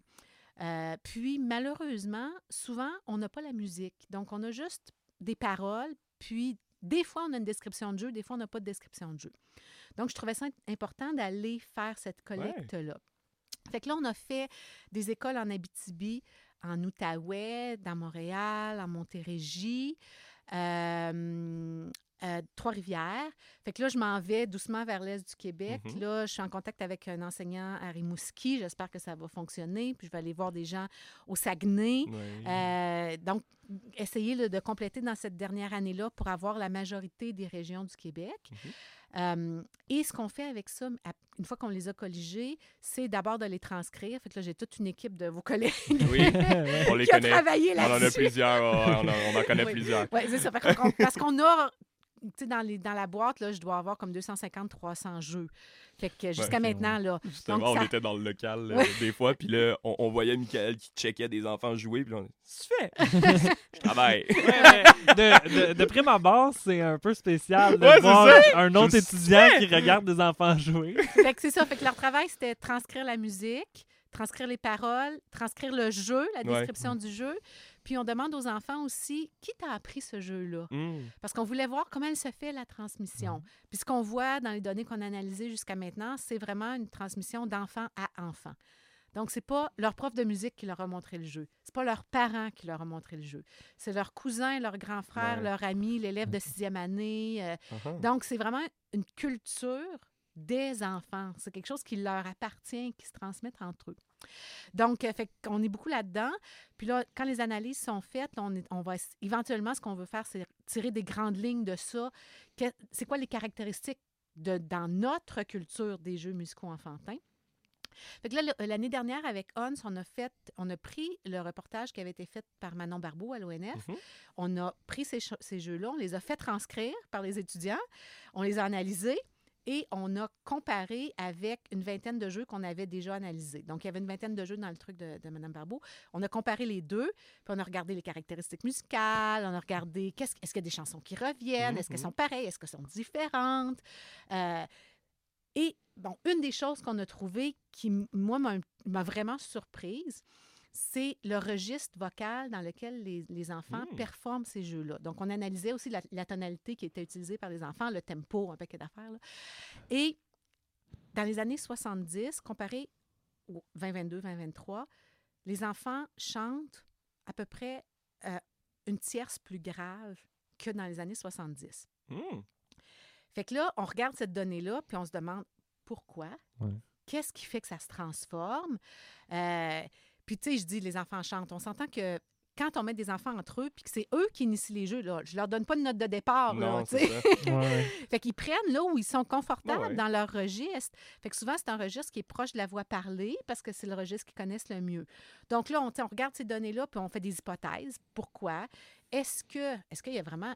Euh, puis, malheureusement, souvent, on n'a pas la musique. Donc, on a juste des paroles, puis des fois, on a une description de jeu, des fois, on n'a pas de description de jeu. Donc, je trouvais ça important d'aller faire cette collecte-là. Fait que là, on a fait des écoles en Abitibi, en Outaouais, dans Montréal, en Montérégie, euh, euh, Trois-Rivières. Fait que là, je m'en vais doucement vers l'est du Québec. Mhm. Là, je suis en contact avec un enseignant à Rimouski. J'espère que ça va fonctionner. Puis je vais aller voir des gens au Saguenay. Euh, donc, essayer là, de compléter dans cette dernière année-là pour avoir la majorité des régions du Québec. Mhm. Euh, et ce qu'on fait avec ça, une fois qu'on les a colligés, c'est d'abord de les transcrire. Fait que là, j'ai toute une équipe de vos collègues Oui, [laughs] on les qui a connaît. travaillé On en a plusieurs. on, en- on en [laughs] connaît Oui. plusieurs. Oui, c'est ça. Parce qu'on a, dans, les- dans la boîte, là, je dois avoir comme 250-300 jeux. Fait que jusqu'à ok, maintenant, là, Justement, Donc, on ça- était dans le local euh, Ouais. des fois, puis là, on, on voyait Michael qui checkait des enfants jouer, puis là, on Qu'est-ce que tu fais? Je travaille. [laughs] Ouais, de, de, de prime abord, c'est un peu spécial de voir un autre Je étudiant qui regarde des enfants jouer. [laughs] Fait que c'est ça. Fait que leur travail, c'était transcrire la musique, transcrire les paroles, transcrire le jeu, la Ouais. description du jeu. Puis on demande aux enfants aussi qui t'a appris ce jeu-là? Hmm. Parce qu'on voulait voir comment elle se fait la transmission. Puis ce qu'on voit dans les données qu'on a analysées jusqu'à maintenant, c'est vraiment une transmission d'enfant à enfant. Donc, c'est pas leur prof de musique qui leur a montré le jeu. C'est pas leurs parents qui leur ont montré le jeu. C'est leur cousin, leur grand frère, Ouais. leur ami, l'élève de [laughs] sixième année. euh, Uh-huh. donc, c'est vraiment une culture des enfants. C'est quelque chose qui leur appartient, qui se transmettent entre eux. Donc, euh, fait qu'on est beaucoup là-dedans. Puis là, quand les analyses sont faites, on, est- on va éventuellement, ce qu'on veut faire, c'est tirer des grandes lignes de ça. C'est quoi les caractéristiques de, dans notre culture des jeux musicaux enfantins? Fait que là, le- l'année dernière, avec Hans, on a fait, on a pris le reportage qui avait été fait par Manon Barbeau à l'ONF. Mhm. On a pris ces, ces jeux-là, on les a fait transcrire par les étudiants, on les a analysés et on a comparé avec une vingtaine de jeux qu'on avait déjà analysés. Donc, il y avait une vingtaine de jeux dans le truc de, de Mme Barbeau. On a comparé les deux, puis on a regardé les caractéristiques musicales, on a regardé qu'est-ce, est-ce qu'il y a des chansons qui reviennent, est-ce qu'elles Mhm. sont pareilles, est-ce qu'elles sont différentes? Euh, et, bon, une des choses qu'on a trouvées qui, moi, m'a vraiment surprise, c'est le registre vocal dans lequel les, les enfants Mm. performent ces jeux-là. Donc, on analysait aussi la, la tonalité qui était utilisée par les enfants, le tempo, un paquet d'affaires. Et dans les années 70, comparé au 2022-2023, les enfants chantent à peu près euh, une tierce plus grave que dans les années 70. Hmm. Fait que là, on regarde cette donnée-là, puis on se demande pourquoi? Ouais. Qu'est-ce qui fait que ça se transforme? Euh, puis, tu sais, je dis, les enfants chantent. On s'entend que quand on met des enfants entre eux, puis que c'est eux qui initient les jeux, là, je leur donne pas de note de départ. là, Non, tu c'est sais. ça. [laughs] Ouais. Fait qu'ils prennent là où ils sont confortables Ouais, dans leur registre. Fait que souvent, c'est un registre qui est proche de la voix parlée parce que c'est le registre qu'ils connaissent le mieux. Donc là, on, regarde ces données-là puis on fait des hypothèses. Pourquoi? Est-ce que est-ce qu'il y a vraiment.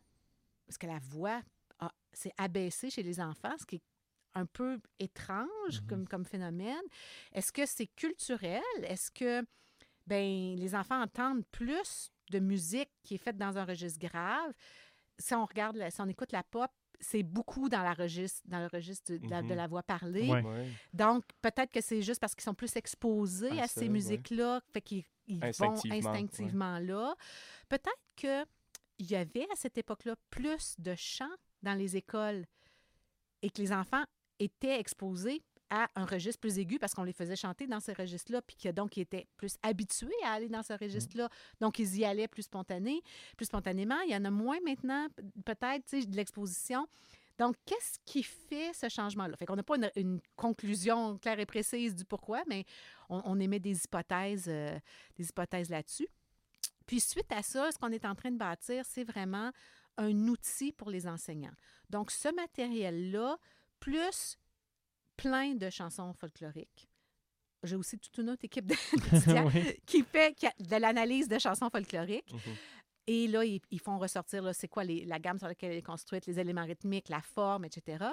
Est-ce que la voix s'est abaissée chez les enfants, ce qui est un peu étrange Mhm. comme, comme phénomène? Est-ce que c'est culturel? Est-ce que ben, les enfants entendent plus de musique qui est faite dans un registre grave? Si on regarde, la- si on écoute la pop, c'est beaucoup dans, la registre, dans le registre de, de la, de la voix parlée. Ouais. Ouais. Donc, peut-être que c'est juste parce qu'ils sont plus exposés À à, ça, ces ouais. musiques-là, fait qu'ils ils vont Instinctivement, ouais. instinctivement là. Peut-être qu'il y avait à cette époque-là plus de chants dans les écoles et que les enfants étaient exposés à un registre plus aigu parce qu'on les faisait chanter dans ces registres-là, puis que donc ils étaient plus habitués à aller dans ce registre-là. Donc, ils y allaient plus spontané, plus spontanément. Il y en a moins maintenant, peut-être, de l'exposition. Donc, qu'est-ce qui fait ce changement-là? Fait qu'on n'a pas une, une conclusion claire et précise du pourquoi, mais on, on émet des hypothèses, euh, des hypothèses là-dessus. Puis, suite à ça, ce qu'on est en train de bâtir, c'est vraiment un outil pour les enseignants. Donc, ce matériel-là, plus plein de chansons folkloriques, j'ai aussi toute une autre équipe [laughs] d'étudiants Oui. qui fait qui de l'analyse de chansons folkloriques. Mhm. Et là, ils, ils font ressortir, c'est quoi les- la gamme sur laquelle elle est construite, les éléments rythmiques, la forme, etc.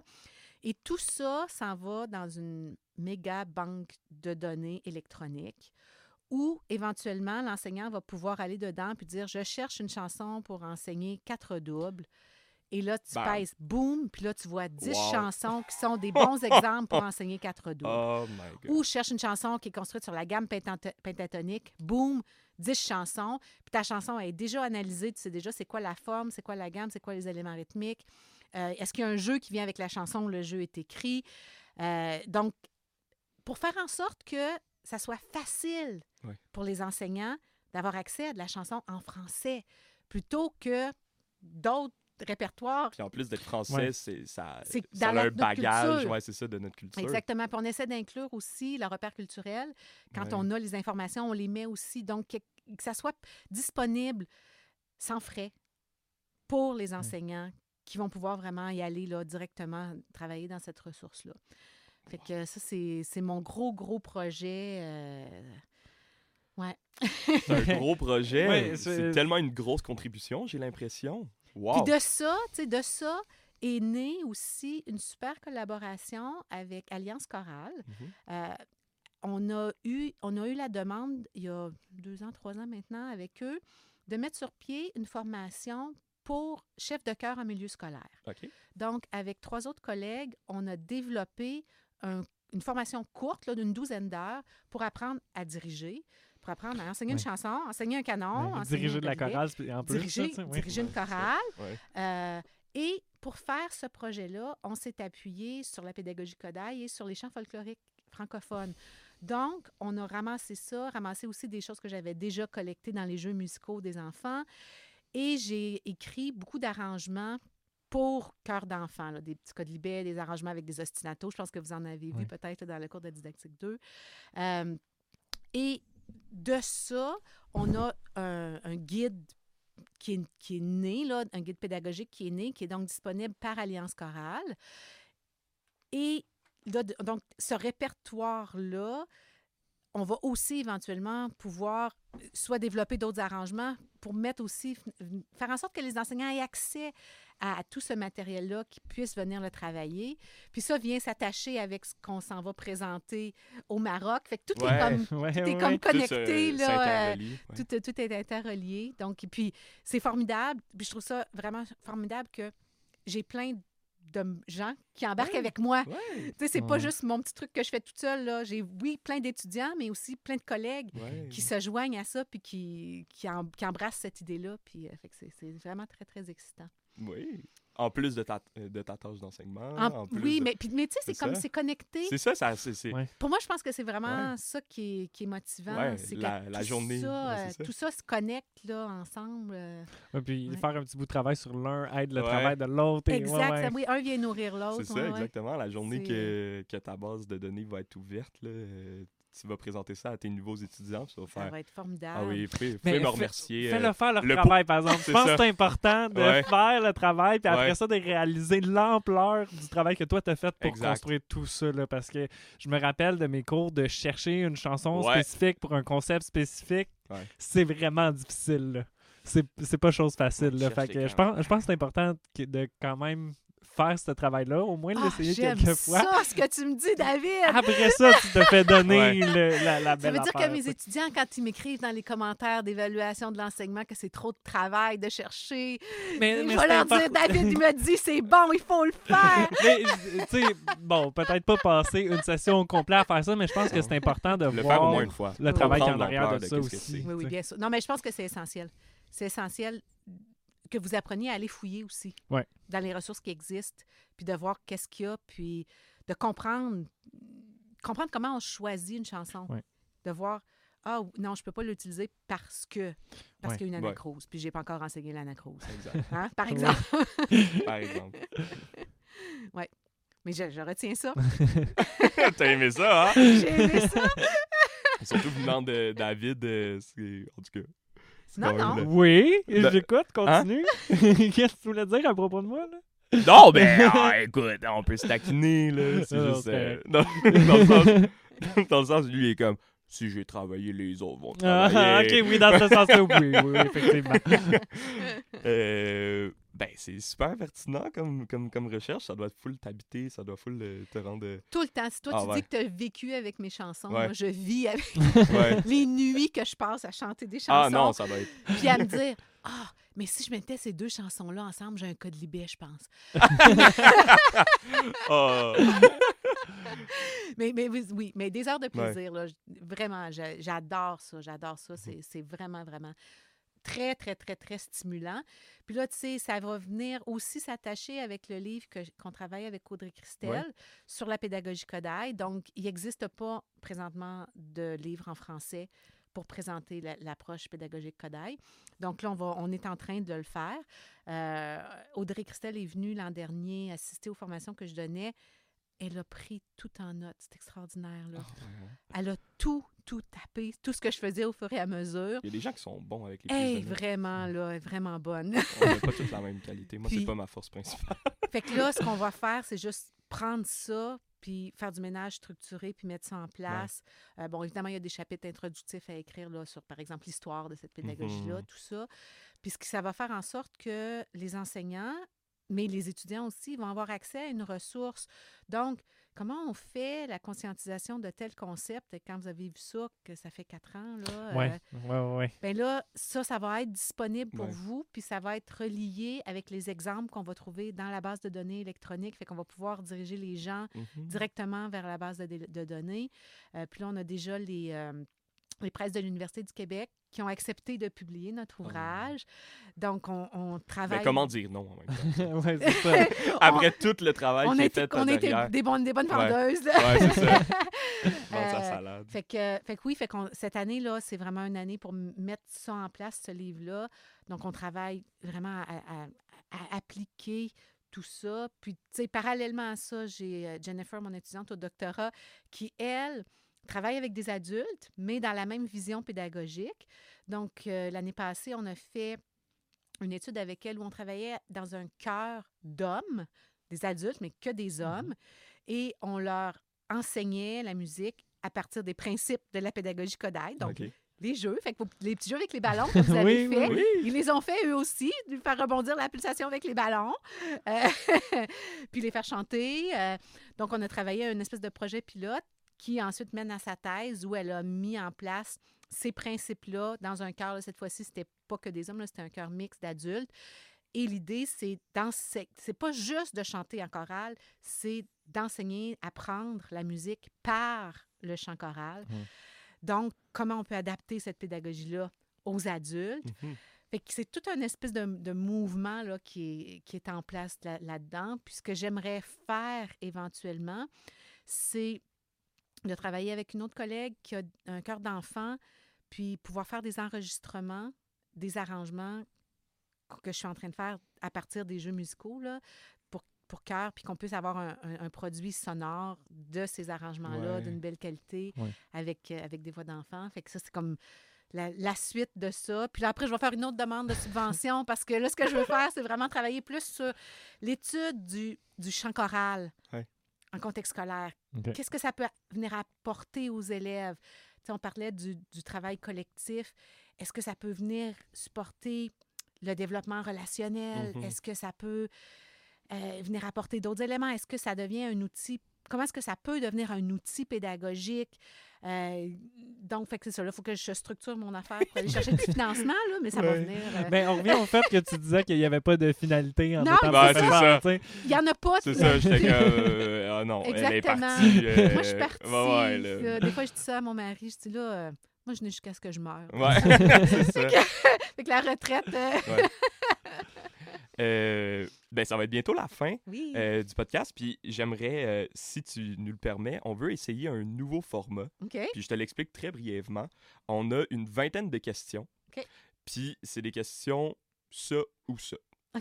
Et tout ça s'en va dans une méga banque de données électroniques où éventuellement l'enseignant va pouvoir aller dedans puis dire je cherche une chanson pour enseigner quatre doubles. Et là, tu Bam. pèses boum, puis là, tu vois 10 Wow. chansons qui sont des [laughs] bons exemples pour enseigner quatre doubles. Oh my god. Ou cherche une chanson qui est construite sur la gamme pentat- pentatonique, boum, 10 chansons, puis ta chanson est déjà analysée, tu sais déjà c'est quoi la forme, c'est quoi la gamme, c'est quoi les éléments rythmiques. Euh, Est-ce qu'il y a un jeu qui vient avec la chanson où le jeu est écrit? Euh, donc, pour faire en sorte que ça soit facile pour les enseignants d'avoir accès à de la chanson en français, plutôt que d'autres répertoires Puis en plus d'être français, Ouais. c'est ça, C'est ça dans a la- un notre bagage, ouais, c'est ça, de notre culture. Exactement. Puis on essaie d'inclure aussi le repère culturel. Quand Ouais. on a les informations, on les met aussi. Donc, que, que ça soit disponible sans frais pour les enseignants qui vont pouvoir vraiment y aller là, directement travailler dans cette ressource-là. Fait que ça, c'est c'est mon gros, gros projet. euh, Ouais. C'est un gros [laughs] projet. Ouais, c'est c'est- tellement une grosse contribution, j'ai l'impression. Wow. Puis de ça, tu sais, de ça est née aussi une super collaboration avec Alliance Chorale. Mhm. Euh, on, a eu, on a eu la demande, il y a deux ans, trois ans maintenant, avec eux, de mettre sur pied une formation pour chef de chœur en milieu scolaire. Donc, avec trois autres collègues, on a développé un- une formation courte d'une douzaine d'heures pour apprendre à diriger, pour apprendre à enseigner une chanson, enseigner un canon, enseigner Diriger de la chorale c'est- en plus. diriger, sais, ouais. diriger une ça. chorale. Euh, et pour faire ce projet-là, on s'est appuyé sur la pédagogie Kodaï et sur les chants folkloriques francophones. Donc, on a ramassé ça, ramassé aussi des choses que j'avais déjà collectées dans les jeux musicaux des enfants. Et j'ai écrit beaucoup d'arrangements pour chœur d'enfants, là, des petits codes libets, des arrangements avec des ostinatos. Je pense que vous en avez vu Oui. peut-être dans le cours de didactique 2. Euh, et de ça, on a un, guide qui est, né, là, un guide pédagogique qui est né, qui est donc disponible par Alliance Chorale. Et donc, ce répertoire-là, on va aussi éventuellement pouvoir euh, soit développer d'autres arrangements pour mettre aussi, faire en sorte que les enseignants aient accès à, à tout ce matériel-là, qu'ils puissent venir le travailler. Puis ça vient s'attacher avec ce qu'on s'en va présenter au Maroc. Fait que tout Ouais. [laughs] est comme, Ouais, tout est comme ouais. Tout se- connecté, là. euh, tout, tout est interrelié. Donc, et puis, c'est formidable. Puis, je trouve ça vraiment formidable que j'ai plein de gens qui embarquent Ouais. avec moi. Ouais, Tu sais, c'est pas juste mon petit truc que je fais toute seule. là. J'ai, oui, plein d'étudiants, mais aussi plein de collègues ouais. qui se joignent à ça puis qui, qui, em- qui embrassent cette idée-là. Puis, euh, fait que c'est, c'est vraiment très, très excitant. Oui. En plus de ta, euh, de ta tâche d'enseignement. En- en plus oui, de- mais, puis, mais tu sais, c'est, comme ça. c'est connecté. C'est ça, ça c'est... c'est- Ouais. Pour moi, je pense que c'est vraiment ça qui est, qui est motivant. Ouais, c'est que la- la tout journée, Ça, ouais, euh, ça. tout ça se connecte là, ensemble. euh. Ouais, puis Ouais. faire un petit bout de travail sur l'un aide le Ouais. travail de l'autre. Exact. oui, un vient nourrir l'autre. C'est ça, exactement. La journée que, que ta base de données va être ouverte, là, tu vas présenter ça à tes nouveaux étudiants. Tu vas Ça faire va être formidable. Ah oui, fais, fais me fais- remercier. Fais-le euh, faire leur le travail, par exemple. [laughs] Je pense que ça. c'est important de Ouais. faire le travail, puis après Ouais. ça, de réaliser l'ampleur du travail que toi, t'as fait pour Exact. construire tout ça. là, parce que je me rappelle de mes cours de chercher une chanson Ouais. spécifique pour un concept spécifique. Ouais. C'est vraiment difficile. là. C'est c'est pas chose facile. Là. Fait que je, pense, je pense que c'est important que- de quand même faire ce travail-là, au moins Ah, l'essayer j'aime quelques fois. ça, ce que tu me dis, David. Après ça, tu te fais donner Ouais. le- la, la ça belle veut dire que mes étudiants, quand ils m'écrivent dans les commentaires d'évaluation de l'enseignement que c'est trop de travail de chercher, Mais, je mais vais c'est leur dire. David, il me dit, c'est bon, il faut le faire. [laughs] Mais, tu sais, bon, peut-être pas passer une session complète à faire ça, mais je pense que c'est important de le voir faire au moins une fois. le travail qui est en Comprendre arrière de ça aussi. Oui, oui, bien sûr. Non, mais je pense que c'est essentiel. C'est essentiel que vous appreniez à aller fouiller aussi Ouais. dans les ressources qui existent, puis de voir qu'est-ce qu'il y a, puis de comprendre, comprendre comment on choisit une chanson. Ouais. De voir, ah non, je peux pas l'utiliser parce que parce Ouais. qu'il y a une Ouais. anacrose, puis j'ai pas encore enseigné l'anacrose. Exact. Hein, par exemple. [laughs] Par exemple. [laughs] Mais je, je retiens ça. [laughs] T'as aimé ça, hein? J'ai aimé ça. Surtout venant de David, euh, c'est... en tout cas. Non, non. Oui, Le- j'écoute, continue. [laughs] Qu'est-ce que tu voulais dire à propos de moi, là? Non, [laughs] ben, ah, écoute, on peut se taquiner, là. C'est Ah, juste. euh, [laughs] dans le sens- dans le sens, lui, il est comme si j'ai travaillé, les autres vont Ah, travailler. ok, oui, dans ce sens-là, oui, oui, oui, effectivement. Euh, ben, c'est super pertinent comme, comme, comme recherche. Ça doit full t'habiter, ça doit full euh, te rendre. euh, Tout le temps. Si toi, Ah tu ouais. dis que tu as vécu avec mes chansons, Ouais. moi, je vis avec [laughs] Ouais. [laughs] les nuits que je passe à chanter des chansons. ah non, ça doit être. [laughs] Puis à me dire, ah, mais si je mettais ces deux chansons-là ensemble, j'ai un code libé, je pense. Ah. Mais, mais oui, mais des heures de plaisir, là, vraiment, j'a- j'adore ça, j'adore ça. C'est c'est vraiment, vraiment très, très, très, très stimulant. Puis là, tu sais, ça va venir aussi s'attacher avec le livre qu'on travaille avec Audrey Christelle sur la pédagogie Kodaï. Donc, il n'existe pas présentement de livre en français pour présenter la- l'approche pédagogique Kodaï. Donc là, on, va, on est en train de le faire. Euh, Audrey Christelle est venue l'an dernier assister aux formations que je donnais. Elle a pris tout en note. C'est extraordinaire, là. Elle a tout, tout tapé, tout ce que je faisais au fur et à mesure. Il y a des gens qui sont bons avec les prises Hey, de notes. vraiment, là, vraiment bonne. On n'a pas toutes la même qualité. Moi, Puis- c'est pas ma force principale. [laughs] fait que là, ce qu'on va faire, c'est juste prendre ça, puis faire du ménage structuré, puis mettre ça en place. Euh, bon, évidemment, il y a des chapitres introductifs à écrire là, sur, par exemple, l'histoire de cette pédagogie-là, Mhm. tout ça. Puis ce que ça va faire en sorte que les enseignants, mais les étudiants aussi, vont avoir accès à une ressource. Donc, comment on fait la conscientisation de tel concept? Quand vous avez vu ça, que ça fait quatre ans, là, Oui, oui, oui. Là, ça, ça va être disponible pour Ouais. vous, puis ça va être relié avec les exemples qu'on va trouver dans la base de données électronique. Fait qu'on va pouvoir diriger les gens Mhm. directement vers la base de données. Euh, puis là, on a déjà les, euh, les presses de l'Université du Québec qui ont accepté de publier notre ouvrage. Donc, on, on travaille... Mais comment dire non en même temps? [laughs] ouais, ça. [laughs] Après tout le travail on, qui était, fait on était des bonnes, des bonnes Ouais. vendeuses. là. Ouais, c'est ça. [laughs] Euh, salade. Fait que, fait que oui, fait qu'on, cette année-là, c'est vraiment une année pour mettre ça en place, ce livre-là. Donc, on travaille vraiment à, à- à appliquer tout ça. Puis, tu sais, parallèlement à ça, j'ai euh, Jennifer, mon étudiante au doctorat, qui, elle, travaille avec des adultes, mais dans la même vision pédagogique. Donc, euh, l'année passée, on a fait une étude avec elle où on travaillait dans un cœur d'hommes, des adultes, mais que des hommes, et on leur enseignait la musique à partir des principes de la pédagogie Kodaï, donc les jeux, fait que vous- les petits jeux avec les ballons que [laughs] vous avez Oui, fait, Oui. ils les ont fait eux aussi, de faire rebondir la pulsation avec les ballons, euh, [laughs] puis les faire chanter. euh. donc, on a travaillé à une espèce de projet pilote qui ensuite mène à sa thèse où elle a mis en place ces principes-là dans un cœur. là, Cette fois-ci, c'était pas que des hommes, là, c'était un cœur mixte d'adultes. Et l'idée, c'est d'enseigner. C'est pas juste de chanter en chorale, c'est d'enseigner, apprendre la musique par le chant choral. Mhm. Donc, comment on peut adapter cette pédagogie-là aux adultes? Fait que c'est tout un espèce de, de mouvement là, qui, est, qui est en place là- là-dedans. Puis ce que j'aimerais faire éventuellement, c'est de travailler avec une autre collègue qui a un cœur d'enfant, puis pouvoir faire des enregistrements, des arrangements que je suis en train de faire à partir des jeux musicaux là, pour, pour cœur, puis qu'on puisse avoir un, un- un produit sonore de ces arrangements-là, Ouais. d'une belle qualité, Ouais. avec, euh, avec des voix d'enfants. Fait que ça, c'est comme la, la suite de ça. Puis là, après, je vais faire une autre demande de subvention parce que là, ce que je veux faire, c'est vraiment travailler plus sur l'étude du, du chant choral Ouais. En contexte scolaire. Qu'est-ce que ça peut venir apporter aux élèves? On parlait du, du travail collectif. Est-ce que ça peut venir supporter le développement relationnel? Mhm. Est-ce que ça peut euh, venir apporter d'autres éléments? Est-ce que ça devient un outil? Comment est-ce que ça peut devenir un outil pédagogique? Euh, donc, fait que c'est ça. Il faut que je structure mon affaire pour aller chercher du [laughs] financement, là, mais ça va venir. euh, Ben, on revient au fait que tu disais qu'il n'y avait pas de finalité en Non, étant Ben, c'est ça. Il n'y en a pas. C'est de- ça, j'étais comme. euh, [laughs] ah non, elle est Exactement. partie. euh, Moi, je suis partie. Ouais, ouais, là. là. Des fois, je dis ça à mon mari. Je dis là, euh, moi, je n'ai jusqu'à ce que je meure. Ouais, [laughs] c'est ça. Fait que la retraite, euh, Euh, ben, ça va être bientôt la fin oui. euh, du podcast. Puis j'aimerais, euh, si tu nous le permets, on veut essayer un nouveau format. Puis je te l'explique très brièvement. On a une vingtaine de questions. Puis c'est des questions ça ou ça. [laughs]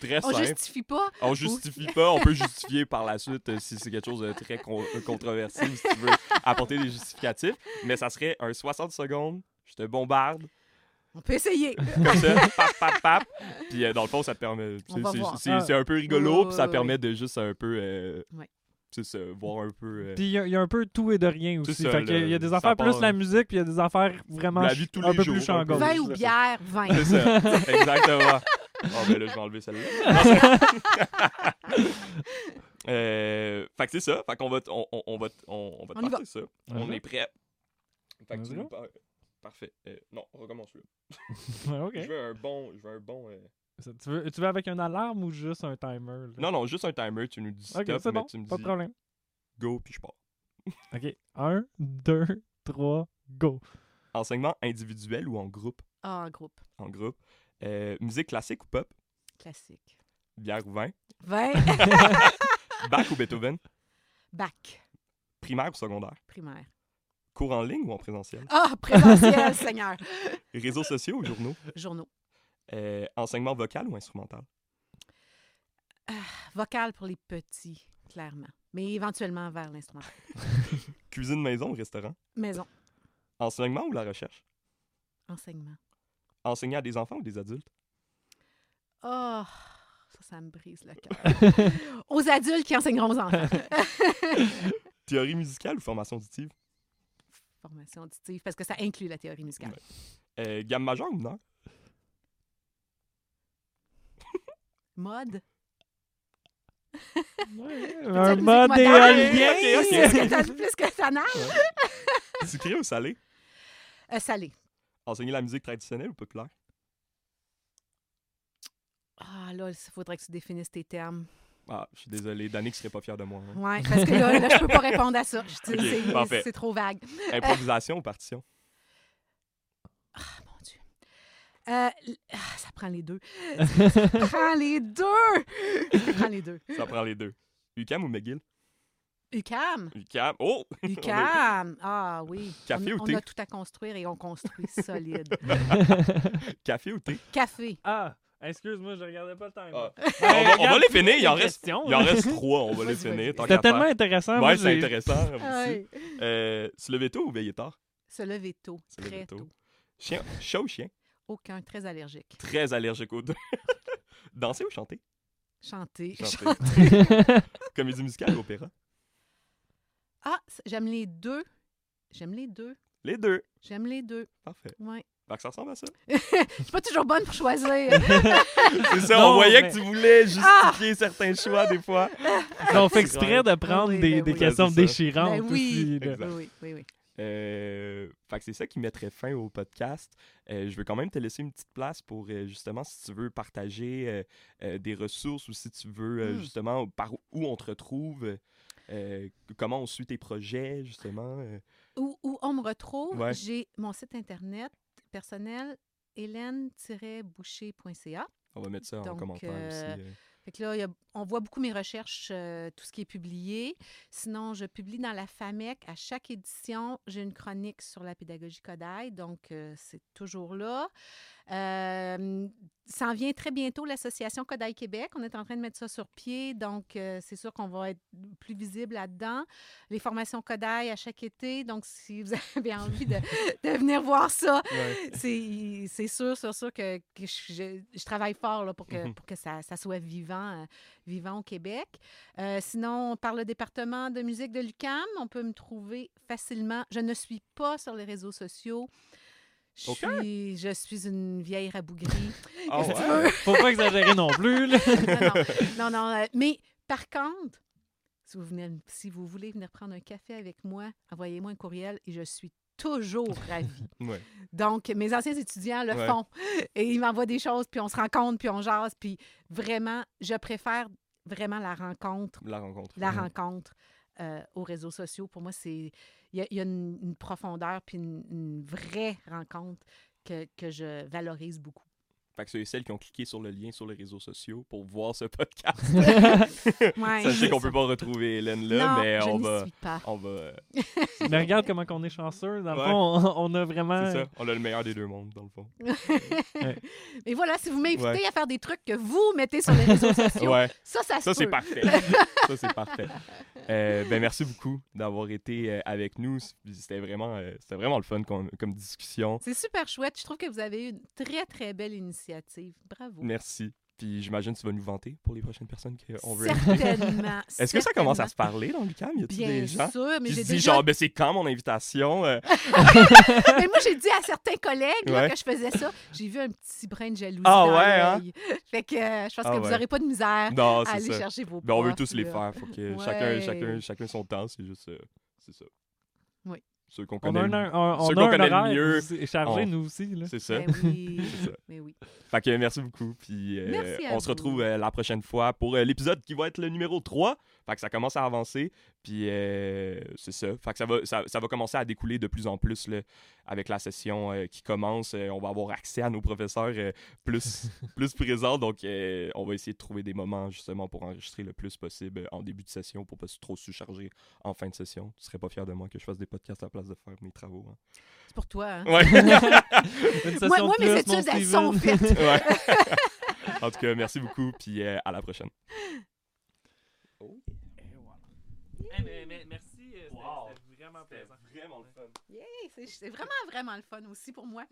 Très On simple. justifie pas. On justifie pas, on peut justifier par la suite euh, si c'est quelque chose de très con- controversé ou si tu veux apporter des justificatifs. Mais ça serait un 60 secondes, je te bombarde, On peut essayer. comme ça, [laughs] pap, pap, pap. Puis euh, dans le fond, ça te permet. C'est- Ah. un peu rigolo, puis ça permet de juste un peu. euh, Ouais. ça, voir un peu. euh, Puis il y, a- il y a un peu tout et de rien aussi. ça, Fait que il y a le- des affaires plus part- la musique, puis il y a des affaires vraiment La vie tous un les peu jours, plus champ un peu. gauche. Vin c'est ou bière, vin. C'est ça, [laughs] exactement. Oh, ben là, je vais enlever celle-là. [laughs] euh, fait que c'est ça. Fait qu'on va, on, on, on va, on, on va te partir ça. On est prêt. Fait que tu nous Parfait. Euh, non, on recommence [laughs] ok. Je veux un bon. Je veux un bon euh, Ça, Tu, veux, tu veux avec une alarme ou juste un timer? là? Non, non, juste un timer. Tu nous dis stop, Ok, c'est mais bon, tu me pas de dis problème. go, puis je pars. [laughs] Ok, un, deux, trois, go. Enseignement individuel ou en groupe? Ah, en groupe. En groupe. Euh, musique classique ou pop? Classique. Bière ou vin? Vin. [laughs] Bach ou Beethoven? Bac. Primaire ou secondaire? Primaire. Cours en ligne ou en présentiel? Ah, présentiel, [laughs] Seigneur. Réseaux sociaux ou journaux? Journaux. Euh, Enseignement vocal ou instrumental? Vocal pour les petits, clairement. Mais éventuellement vers l'instrument. [laughs] Cuisine maison ou restaurant? Maison. Enseignement ou la recherche? Enseignement. Enseigner à des enfants ou des adultes? Oh, ça, ça me brise le cœur. [laughs] aux adultes qui enseigneront aux enfants. Théorie musicale ou formation auditive? Formation auditive, parce que ça inclut la théorie musicale. Euh, Gamme majeure ou mineure Mode. un musique mode éolien. Ok, ok, [laughs] Plus que ta- plus que ta nage. Sucré ou salé? Euh, salé. Enseigner la musique traditionnelle ou populaire? Ah, là, il faudrait que tu définisses tes termes. Ah, je suis désolé, Danick serait pas fier de moi. hein. Oui, parce que là, là, je peux pas répondre à ça. [laughs] C'est- trop vague. [laughs] Improvisation ou partition? Ah, mon Dieu. Euh, ah, ça prend les deux. Ça prend les deux. Ça prend les deux. Ça prend les deux. UCAM ou McGill? UCAM. UCAM. Oh [laughs] UCAM. Ah oui. Café on, ou on thé? a tout à construire et on construit solide. Café ou thé? Café. Ah, excuse-moi, je regardais pas le timer. Ah. Ben, on, va, on va regarde, les finir, il en reste, il en reste [laughs] trois, on va les finir. C'était tellement faire. intéressant. Ouais, c'est intéressant [laughs] aussi. Euh, se lever tôt ou veiller tard? Se lever tôt. Se lever Très tôt. tôt. Chien, chat ou chien? Aucun. Très allergique. Très allergique aux deux. [laughs] Danser ou chanter? Chanter. Chanter. Chanter. Comédie musicale ou opéra? Ah, j'aime les deux. J'aime les deux. Les deux. J'aime les deux. Parfait. Ouais. Fait que ça ressemble à ça. [laughs] Je suis pas toujours bonne pour choisir. [laughs] C'est ça, Non, on voyait mais- que tu voulais justifier certains choix des fois. [laughs] On fait exprès de prendre oui, des, ben des oui. questions c'est ça. déchirantes Ben oui. aussi. là. Exact. oui, oui, oui, oui. Euh, fait que c'est ça qui mettrait fin au podcast. Euh, je veux quand même te laisser une petite place pour euh, justement si tu veux partager euh, euh, des ressources ou si tu veux euh, Mm. justement par où on te retrouve, euh, comment on suit tes projets justement. euh. Où, où on me retrouve, Ouais. j'ai mon site internet personnel hélène-boucher.ca. on va mettre ça en commentaire euh, aussi. euh. Fait que là, il y a- on voit beaucoup mes recherches, euh, tout ce qui est publié. Sinon, je publie dans la FAMEC. À chaque édition, j'ai une chronique sur la pédagogie Kodaï, donc euh, c'est toujours là. Euh, S'en vient très bientôt l'Association Kodaï Québec. On est en train de mettre ça sur pied, donc euh, c'est sûr qu'on va être plus visible là-dedans. Les formations Kodaï à chaque été, donc si vous [laughs] avez envie de, de venir voir ça, Ouais. c'est sûr, sûr, sûr que, que je, travaille fort là, pour que, Mhm. pour que ça, ça soit vivant, euh, vivant au Québec. Euh, sinon, par le département de musique de l'UCAM, on peut me trouver facilement. Je ne suis pas sur les réseaux sociaux. Je, suis, je suis une vieille rabougrie. [laughs] Tu ouais? veux? Faut pas exagérer non plus. là. [laughs] non, non, non, euh, mais par contre, si vous, venez, si vous voulez venir prendre un café avec moi, envoyez-moi un courriel et je suis toujours ravie. [laughs] Ouais. Donc, mes anciens étudiants le Ouais. font. Et ils m'envoient des choses, puis on se rencontre, puis on jase. Puis vraiment, je préfère vraiment la rencontre, La rencontre. la Mhm. rencontre euh, aux réseaux sociaux. Pour moi, c'est il y a, une profondeur, puis une, une vraie rencontre que, que je valorise beaucoup. Fait que ceux et celles qui ont cliqué sur le lien sur les réseaux sociaux pour voir ce podcast, [laughs] Ouais, sachez qu'on ça. peut pas retrouver Hélène là, non, mais je on va, suis pas. on va, euh, [laughs] Mais regarde comment on est chanceux. Dans le Ouais. fond, on, on a vraiment. c'est ça, on a le meilleur des deux mondes dans le fond. [laughs] Et voilà, si vous m'invitez Ouais. à faire des trucs que vous mettez sur les réseaux sociaux, Ouais. ça, ça se Ça, c'est parfait. ça, c'est parfait. Euh, ben, merci beaucoup d'avoir été euh, avec nous. C'était vraiment, euh, c'était vraiment le fun comme, comme discussion. C'est super chouette. Je trouve que vous avez eu une très, très belle initiative. Bravo. Merci. Puis j'imagine que tu vas nous vanter pour les prochaines personnes qu'on veut. Certainement. [laughs] Est-ce que ça commence à se parler dans l'UQAM? Y Bien des gens sûr, mais j'ai déjà... genre, ben c'est quand mon invitation? Euh, [laughs] mais moi, j'ai dit à certains collègues là, Ouais. que je faisais ça, j'ai vu un petit brin de jalousie Ah dans ouais, hein? Fait que euh, je pense Ah que vous ouais. n'aurez pas de misère non, à aller ça. chercher vos Ben, on veut tous les faire. Faut que chacun, chacun, chacun son temps, c'est juste euh, c'est ça. Oui. Ceux qu'on On connaît. a le- un, un- on ceux a qu'on un connaît mieux, aussi- chargé, on- nous aussi. Là. C'est ça. Ben oui. [laughs] C'est ça. Mais oui. Fait que merci beaucoup. Puis euh, Merci on se vous. retrouve euh, la prochaine fois pour euh, l'épisode qui va être le numéro 3. Fait que ça commence à avancer. Puis euh, c'est ça. Fait que ça va, ça, ça va commencer à découler de plus en plus là, avec la session euh, qui commence. Euh, on va avoir accès à nos professeurs euh, plus, [laughs] plus présents. Donc euh, on va essayer de trouver des moments justement pour enregistrer le plus possible en début de session pour pas se trop surcharger en fin de session. Tu serais pas fier de moi que je fasse des podcasts à la place de faire mes travaux. hein? C'est pour toi. Hein? Ouais. [laughs] Moi, mes plus, mon études, elles sont [laughs] faites. Ouais. en tout cas, merci beaucoup. Puis euh, à la prochaine. Eh, mais- mais merci, euh, c'était- Wow. c'était vraiment plaisant. vraiment le fun. C'est c'est vraiment, vraiment le fun aussi pour moi.